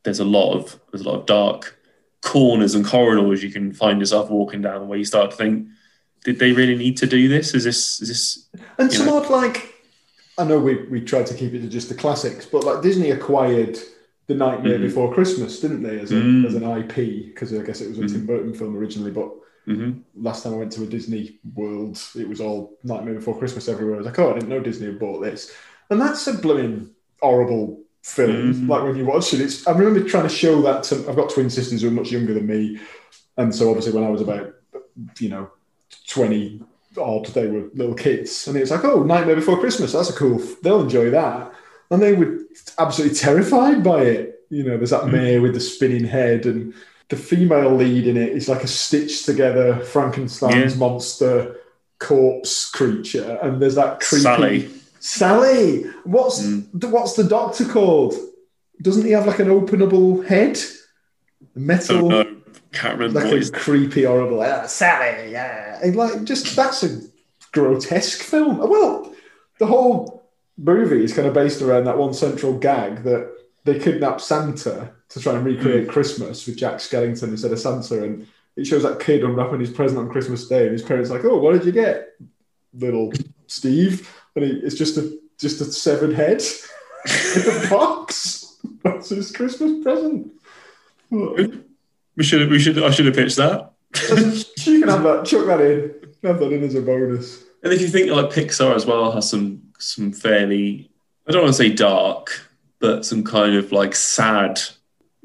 there's a lot of there's a lot of dark corners and corridors you can find yourself walking down where you start to think, did they really need to do this? Is this is this And some know. odd like I know we we tried to keep it to just the classics, but like Disney acquired The Nightmare Mhm. Before Christmas, didn't they, as, a, Mm. as an IP? Because I guess it was a Tim Burton film originally, but Mhm. last time I went to a Disney World, it was all Nightmare Before Christmas everywhere. I was like, oh, I didn't know Disney had bought this, and that's a blooming horrible film. Mhm. Like when you watch it, it's. I remember trying to show that to. I've got twin sisters who are much younger than me, and so obviously when I was about, you know, twenty odd, they were little kids, and it was like, oh, Nightmare Before Christmas, that's a cool. They'll enjoy that, and they were absolutely terrified by it. You know, there's that mayor with the spinning head and the female lead in it is like a stitched together Frankenstein's Yeah. monster corpse creature, and there's that creepy Sally. Sally. What's Mm. the, what's the doctor called? Doesn't he have like an openable head? Metal. Know. Can't remember like what a his creepy, horrible ah, Sally, yeah, and like just that's a grotesque film. Well, the whole movie is kind of based around that one central gag that they kidnap Santa to try and recreate Christmas with Jack Skellington instead of Santa, and it shows that kid unwrapping his present on Christmas Day, and his parents are like, "Oh, what did you get, little Steve?" And he, it's just a just a severed head <laughs> in a box. <laughs> That's his Christmas present. We should we should I should have pitched that. you can have that. Chuck that in. Have that in as a bonus. And if you think like Pixar as well has some some fairly I don't want to say dark, but some kind of like sad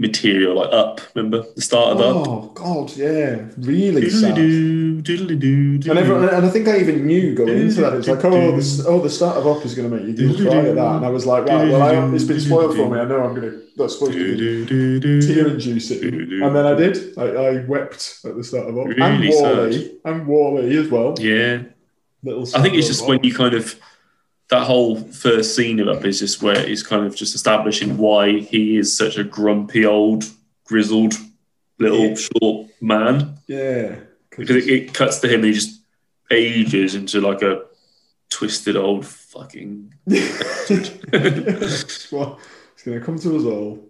material, like Up. Remember the start of Up? Oh God, yeah, really sad. And, everyone, and I think I even knew going into that. It's like, oh, the, oh, the start of Up is going to make you do cry at that. And I was like, right, well, I, it's been spoiled for me. I know I'm going to. That's supposed to be tear inducing. And then I did. I, I wept at the start of Up. and Really WALL-E. And WALL-E as well. Yeah, Little I think it's just when you kind of that whole first scene of Up is just where he's kind of just establishing why he is such a grumpy old grizzled little Yeah. short man Yeah, because it, it cuts to him and he just ages into like a twisted old fucking <laughs> well, it's going to come to us all.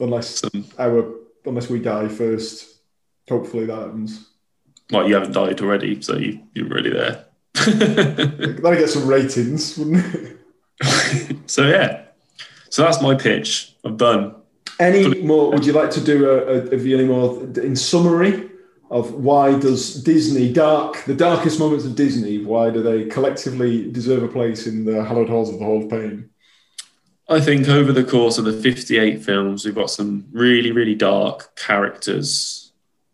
Unless our, unless we die first. Hopefully that happens. like you haven't died already, so you, you're really there. That'd get some ratings, wouldn't it? <laughs> so yeah, so that's my pitch. I'm done. Any more? Would you like to do a, a, you any more in summary of why does Disney dark the darkest moments of Disney? Why do they collectively deserve a place in the hallowed halls of the Hall of Fame? I think over the course of the 58 films, we've got some really, really dark characters.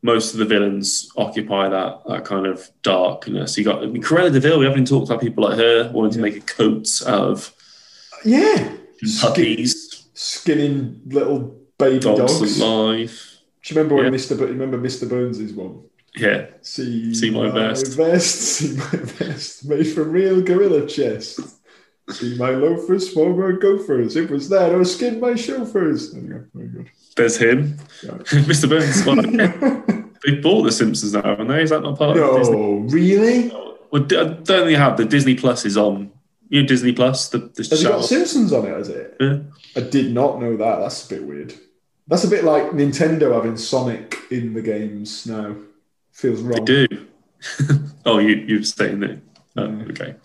Most of the villains occupy that that kind of darkness. You got I mean, Cruella de Vil. We haven't even talked about people like her wanting to make a coat out of Yeah, puppies, skinning little baby dogs. dogs, Do you remember when Yeah. Mr. But remember Mr. Burns' one? Yeah, See, See my vest. <laughs> See my vest, made from real gorilla chest. See my loafers, former gophers. It was that I skinned my chauffeurs. There you go. Very good. there's him, Yeah. <laughs> Mr. Burns. Well, <laughs> they bought The Simpsons now, haven't they? Is that not part of Disney? no, really? Well, I don't think they have. The Disney Plus is on. You know, Disney Plus. The, the Has it got Simpsons on it? Has it? Yeah. I did not know that. That's a bit weird. That's a bit like Nintendo having Sonic in the games now. Feels wrong. They do. <laughs> oh, you you were saying that. Oh, okay.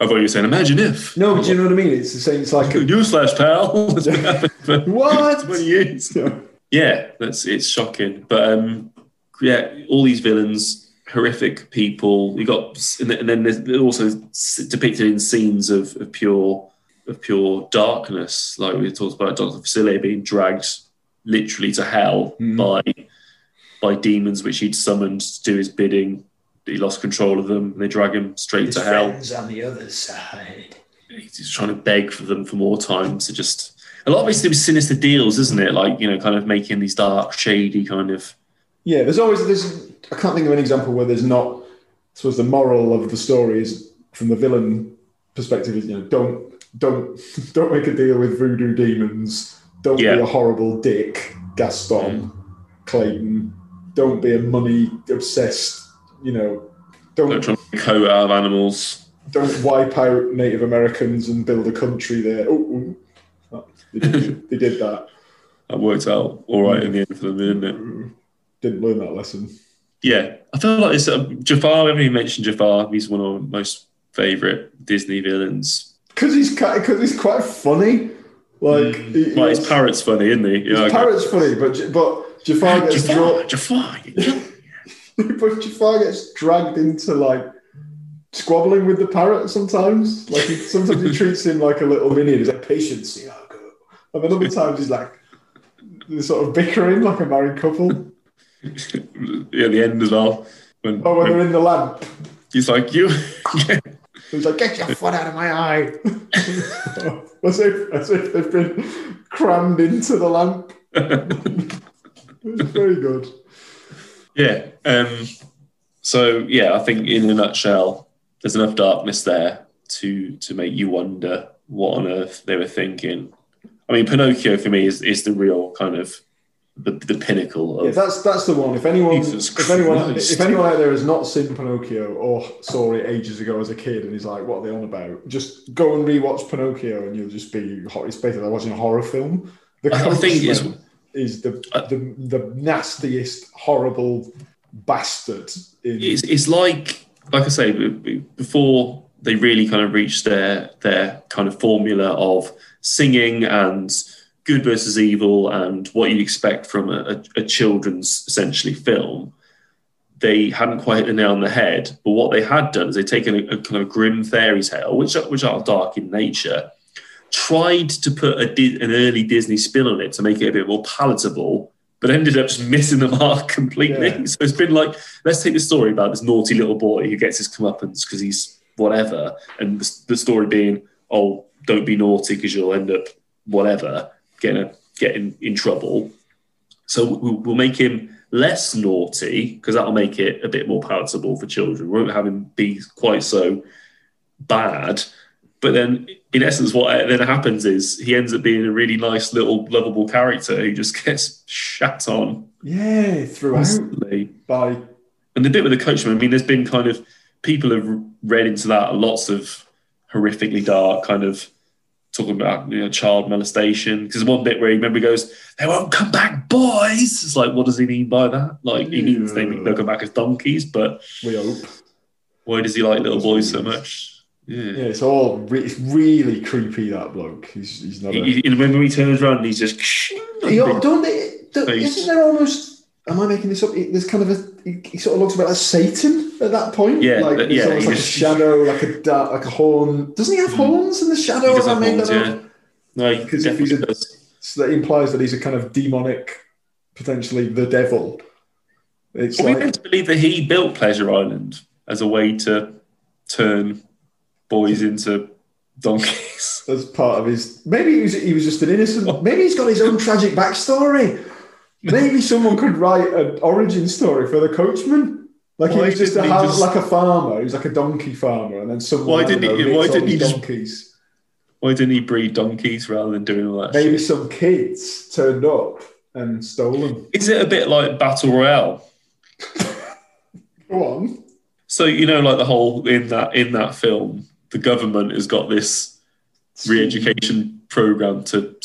I thought you were saying, imagine if. No, but you know what I mean? It's the same. It's like a, <laughs> Newsflash, pal. <laughs> It's been happening for <laughs> What? 20 years. Yeah, that's it's shocking. But um, yeah, all these villains, horrific people. You got, and then- there's also depicted in scenes of, of pure of pure darkness. Like we talked about Doctor Facilier being dragged literally to hell by by demons which he'd summoned to do his bidding. He lost control of them, and they drag him straight to hell. on the other side. He's trying to beg for them for more time to just. A lot of it's to sinister deals, isn't it? Like you know, kind of making these dark, shady kind of Yeah, there's always there's. I can't think of an example where there's not. I suppose the moral of the story is from the villain perspective is you know don't don't <laughs> don't make a deal with voodoo demons. Don't Yeah. be a horrible dick, Gaston, mm. Clayton. Don't be a money obsessed. You know, don't trying to coat out of animals. don't wipe out Native Americans and build a country there. Oh, oh. They, did, <laughs> they did that. That worked out all right in the end for them, didn't it? Didn't learn that lesson. Yeah, I feel like it's uh, Jafar. We haven't even mentioned Jafar. He's one of my most favourite Disney villains. Because he's because he's quite funny. Like he- Like his parrot's funny, isn't he? his parrot's funny, but but Jafar gets Jafar, drawn, Jafar, <laughs> you me. gets dragged into like squabbling with the parrot sometimes. Like he, sometimes he <laughs> treats him like a little minion. He's like patience, Iago, and then other times he's like sort of bickering like a married couple. yeah, the end as well. When, Oh, when when they're in the lamp, he's like, you. <laughs> he's like, "Get your foot out of my eye," as if as if they've been crammed into the lamp. it's very good. Yeah. Um, so yeah, I think in a nutshell, there's enough darkness there to to make you wonder what on earth they were thinking. I mean, Pinocchio for me is is the real kind of the, the pinnacle of. Yeah, that's that's the one. If anyone, if anyone, if anyone out there has not seen Pinocchio or saw it ages ago as a kid and is like, "What are they on about?" Just go and rewatch Pinocchio, and you'll just be. It's basically like watching a horror film. The I think it's- is the, uh, the the nastiest, horrible bastard. In, it's, it's like like I say before they really kind of reached their their kind of formula of singing and good versus evil and what you'd expect from a, a, a children's essentially film. They hadn't quite hit the nail on the head, but what they had done is they'd taken a, a kind of grim fairy tale, which which are dark in nature, tried to put a, an early Disney spin on it to make it a bit more palatable, but ended up just <laughs> missing the mark completely. Yeah. So it's been like, let's take the story about this naughty little boy who gets his comeuppance because he's whatever, and the, the story being, oh, don't be naughty because you'll end up whatever, getting a, getting in trouble. So we'll, we'll make him less naughty because that'll make it a bit more palatable for children. We won't have him be quite so bad. But then, in essence, what then happens is he ends up being a really nice little lovable character who just <laughs> gets shat on yeah, throughout constantly. by And the bit with the coachman, I mean, there's been kind of people have read into that lots of horrifically dark kind of talking about you know child molestation. Because one bit where he remember he goes, "They won't come back, boys." It's like, what does he mean by that? Like he means they they'll come back as donkeys, but we hope. why does he like little boys so much? Yeah. Yeah, it's all re- it's really creepy. That bloke. He's he's not. A, He, he, when he turns around, he's just. He- don't they? Don't, isn't there almost? Am I making this up? He- There's kind of a. He, he sort of looks a bit like Satan at that point. Yeah, like it's yeah, almost like just- a shadow, like a da- like a horn. Doesn't he have hmm. horns in the shadow? He Have I made horns, that yeah. No, Because if he's a- does. So that implies that he's a kind of demonic, potentially the devil. It's Are we meant to believe that he built Pleasure Island as a way to turn boys into donkeys? <laughs> as part of his. Maybe he was, he was just an innocent. Maybe he's got his own tragic backstory. Maybe someone could write an origin story for the coachman. Like he was just a he just- like a farmer. He was like a donkey farmer, and then someone. Why didn't he- why didn't he these just- donkeys? Why didn't he breed donkeys rather than doing all that shit? Maybe some kids turned up and stole them. Is it a bit like Battle Royale? <laughs> Go on. So you know, like the whole in that in that film, the government has got this re-education program to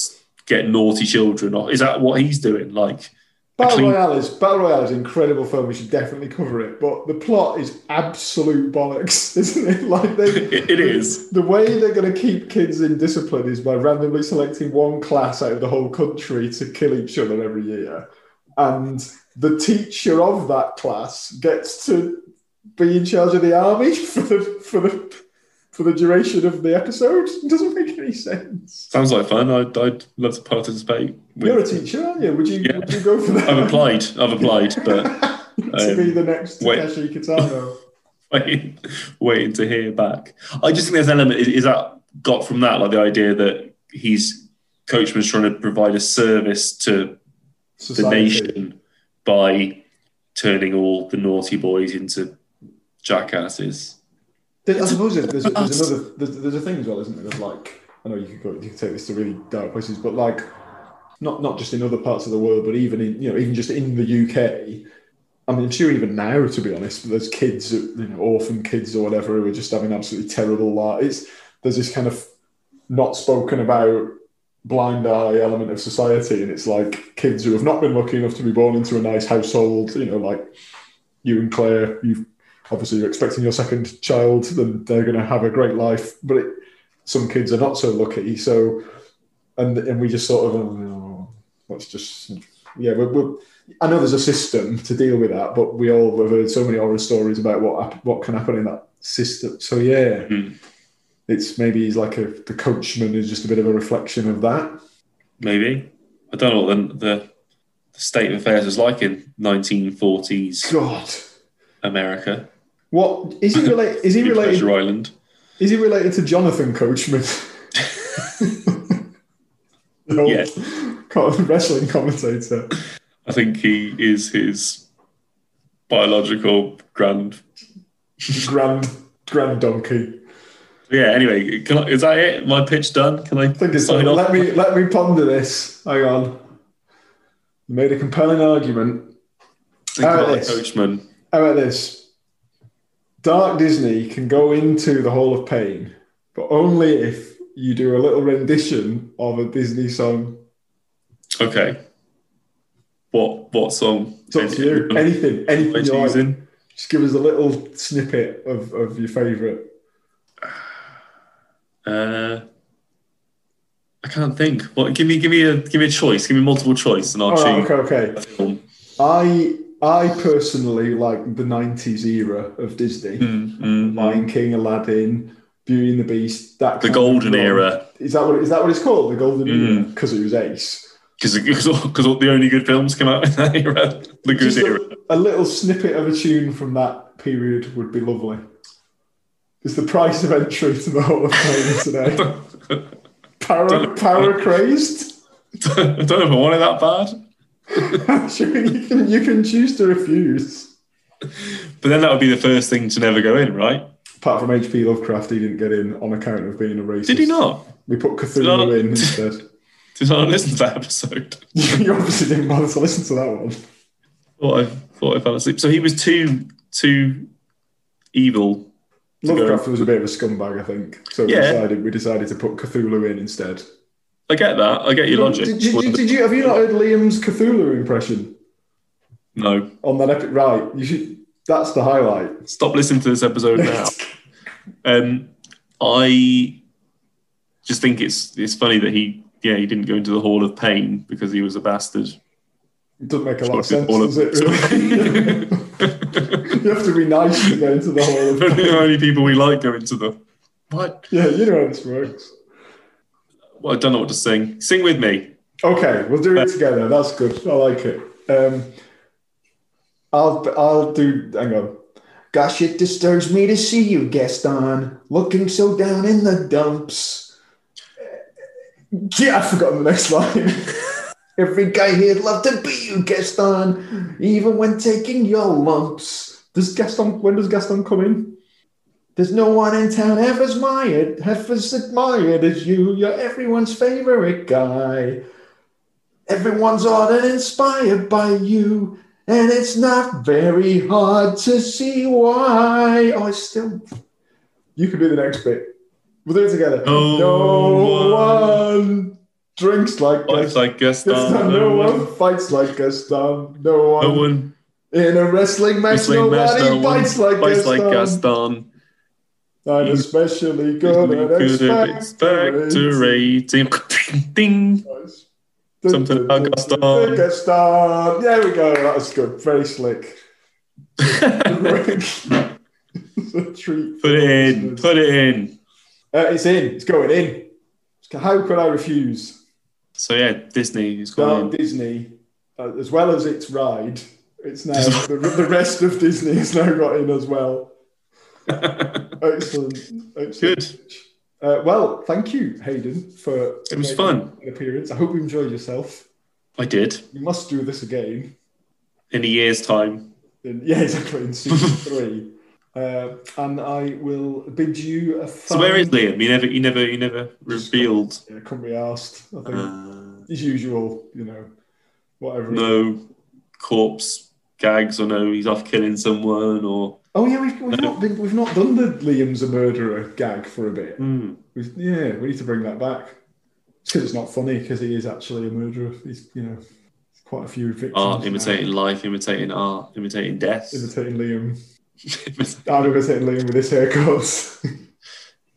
get naughty children. Is that what he's doing? Like, Battle clean- Royale is Battle Royale is an incredible film. We should definitely cover it. But the plot is absolute bollocks, <laughs> isn't it? Like they, It- <laughs> it is. The way they're going to keep kids in discipline is by randomly selecting one class out of the whole country to kill each other every year, and the teacher of that class gets to be in charge of the army <laughs> for the for the for the duration of the episode. It doesn't make any sense. sounds like fun. I'd, I'd love to participate. with- You're a teacher, aren't you? Would you Yeah. would you go for that? I've applied. I've applied, but <laughs> to um, be the next. Takeshi Kitano. <laughs> waiting, waiting to hear back. I just think there's an element. Is, is that got from that, like the idea that he's Coachman's trying to provide a service to the nation by turning all the naughty boys into jackasses. I suppose there's, there's, there's <laughs> another there's, there's a thing as well, isn't there? There's like I know you could go you could take this to really dark places, but like not not just in other parts of the world, but even in you know even just in the UK. I mean, I'm sure even now, to be honest, there's kids, you know, orphan kids or whatever, who are just having absolutely terrible lives. There's this kind of not spoken about blind eye element of society, and it's like kids who have not been lucky enough to be born into a nice household. You know, like you and Claire, you've obviously you're expecting your second child, then they're going to have a great life. But it, some kids are not so lucky. So, and and we just sort of, oh, let's just, yeah, we're, we're, I know there's a system to deal with that, but we all have heard so many horror stories about what what can happen in that system. So yeah, Mhm. it's maybe he's like a the coachman is just a bit of a reflection of that. Maybe I don't know what the, the, the state of affairs was like in 1940s God, America. What is he <coughs> related? Is he related? Pleasure Island. Is he related to Jonathan Coachman? <laughs> Yeah. <laughs> wrestling commentator. I think he is his biological grand. Grand Grand Donkey. Yeah. Anyway, can I, is that it? My pitch done? Can I I think it's off? let me let me ponder this. Hang on. You made a compelling argument. How about about this? coachman. How about this? Dark Disney can go into the Hall of Pain, but only if you do a little rendition of a Disney song. Okay. What what song? It's up to you. Anything, anything What you you like. using? Just give us a little snippet of, of your favourite. <sighs> Uh, I can't think. What? Give me give me a give me a choice. Give me multiple choice, and I'll All right, choose okay, okay. I I personally like the '90s era of Disney. Mm, mm, Lion King, Aladdin, Beauty and the Beast. That The golden era, Is that what is that what it's called? The golden Mm. era because it was Ace. because because the only good films came out in that era. <laughs> The good era. a, a little snippet of a tune from that period would be lovely. Is the price of entry to the Hall of Fame today? Power, power crazed? I don't know if I want it that bad. <laughs> Sure, you can you can choose to refuse. But then that would be the first thing to never go in, right? Apart from H.P. Lovecraft, he didn't get in on account of being a racist. Did he not? We put Cthulhu in <laughs> instead. Did I listen to that episode? <laughs> you obviously didn't bother to listen to that one. Thought I thought I fell asleep. So he was too too evil. to go- Lovecraft was a bit of a scumbag, I think. So we decided we decided to put Cthulhu in instead. I get that. I get your logic. Did, you, did you have you not heard Liam's Cthulhu impression No. on that epic? Right, you should. That's the highlight. Stop listening to this episode now. <laughs> Um, I just think it's it's funny that he yeah he didn't go into the Hall of Pain because he was a bastard. It doesn't make a lot of sense, of- does it? <laughs> Really? <laughs> you have to be nice to go into the Hall of Only Fame. only people we like go into the. What? Yeah, you know how this works. Well, I don't know what to sing. Sing with me. Okay, we'll do it together. That's good. I like it. Um, I'll I'll do. Hang on. Gosh, it disturbs me to see you, Gaston, looking so down in the dumps. Yeah, I've forgotten the next line. <laughs> Every guy here'd love to be you, Gaston, even when taking your lumps. Does Gaston? When does Gaston come in? There's no one in town ever admired, ever admired as you. You're everyone's favorite guy. Everyone's on and inspired by you, and it's not very hard to see why. Oh, it's still. You can do the next bit. We'll do it together. No one drinks like Fights like Gaston. Gaston, no one fights like Gaston. No one, No one in a wrestling match. wrestling match. nobody No one fights like fights Gaston. like Gaston. I'm especially good at Good at expectorating. <laughs> expectorating. Ding. Nice. Something about Gaston. Gaston. There we go. That was good. Very slick. It's <laughs> a treat. Put it in. Put it in. Uh, it's in. It's going in. How could I refuse? So yeah, Disney is going in. Disney, uh, as well as its ride, it's now <laughs> the, the rest of Disney has now got in as well. Excellent. Excellent. Good. Uh, well, thank you, Hayden, for It was fun. an appearance. I hope you enjoyed yourself. I did You must do this again. in a year's time. In, yeah, exactly. In season <laughs> three, uh, and I will bid you a. So where is Liam? You never, you never, you never revealed. Yeah, couldn't be asked. I think Uh, as usual, you know, whatever. no corpse gags, or no, he's off killing someone, or Oh yeah, we've, we've not been, we've not done the Liam's a murderer gag for a bit. Hmm. We've, yeah, we need to bring that back. It's because it's not funny because he is actually a murderer. He's you know, quite a few victims. art, now. imitating life, imitating art, imitating death. imitating Liam. <laughs> I'm imitating Liam with his haircuts. <laughs>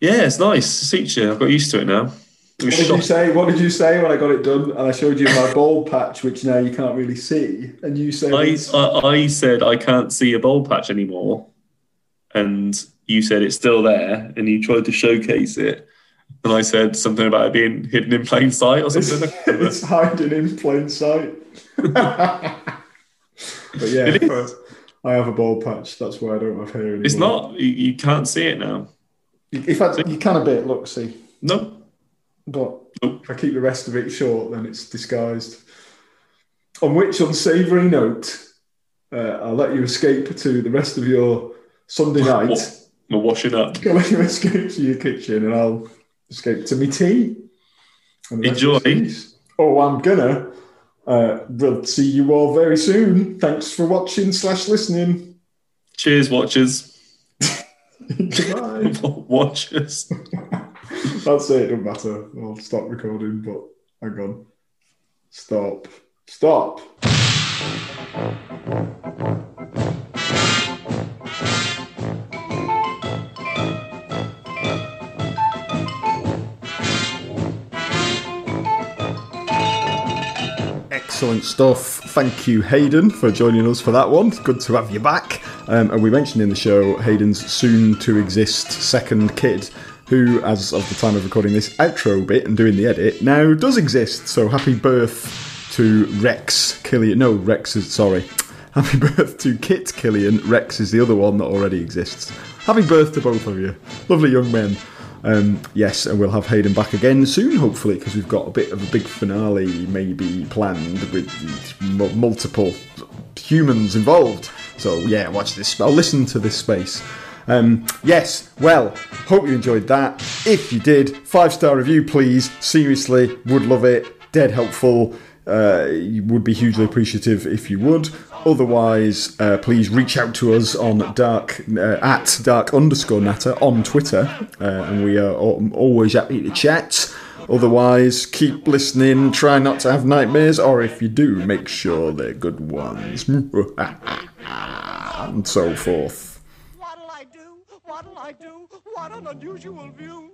yeah, it's nice. Suits you. I've got used to it now. What did you say? What did you say when I got it done? And I showed you my bald patch, which now you can't really see. And you said, I, I, I said I can't see a bald patch anymore, and you said it's still there, and you tried to showcase it, and I said something about it being hidden in plain sight or it's, something. <laughs> it's hiding in plain sight. <laughs> but yeah. I have a bald patch. That's why I don't have hair anymore. it's not. You, you can't see it now. In fact, you can a bit. Look, see, No. But if I keep the rest of it short, then it's disguised. On which unsavoury note, uh, I'll let you escape to the rest of your Sunday <laughs> night. I'm washing up. I'll let you escape to your kitchen, and I'll escape to me tea. And Enjoy. of the series. Oh, I'm gonna. Uh, we'll see you all very soon. Thanks for watching slash listening. Cheers, watchers. <laughs> <laughs> Goodbye. watchers. That's it. It doesn't matter. I'll stop recording, but hang on. Stop. Stop. Excellent stuff. Thank you, Hayden, for joining us for that one. Good to have you back. Um, and we mentioned in the show Hayden's soon to exist second kid, who, as of the time of recording this outro bit and doing the edit, now does exist. So happy birth to Rex Killian. No, Rex is sorry. <laughs> Happy birth to Kit Killian. Rex is the other one that already exists. Happy birth to both of you. Lovely young men. Um, yes, and we'll have Hayden back again soon, hopefully, because we've got a bit of a big finale maybe planned with m- multiple humans involved. So yeah, watch this. I'll listen to this space. Um, yes, well, hope you enjoyed that. If you did, five star review, please. Seriously, would love it. Dead helpful. Uh, would be hugely appreciative if you would. Otherwise, uh, please reach out to us on dark uh, at dark underscore natter on Twitter, uh, and we are always happy to chat. Otherwise, keep listening. Try not to have nightmares, or if you do, make sure they're good ones, and so forth what'll I do? What an unusual view!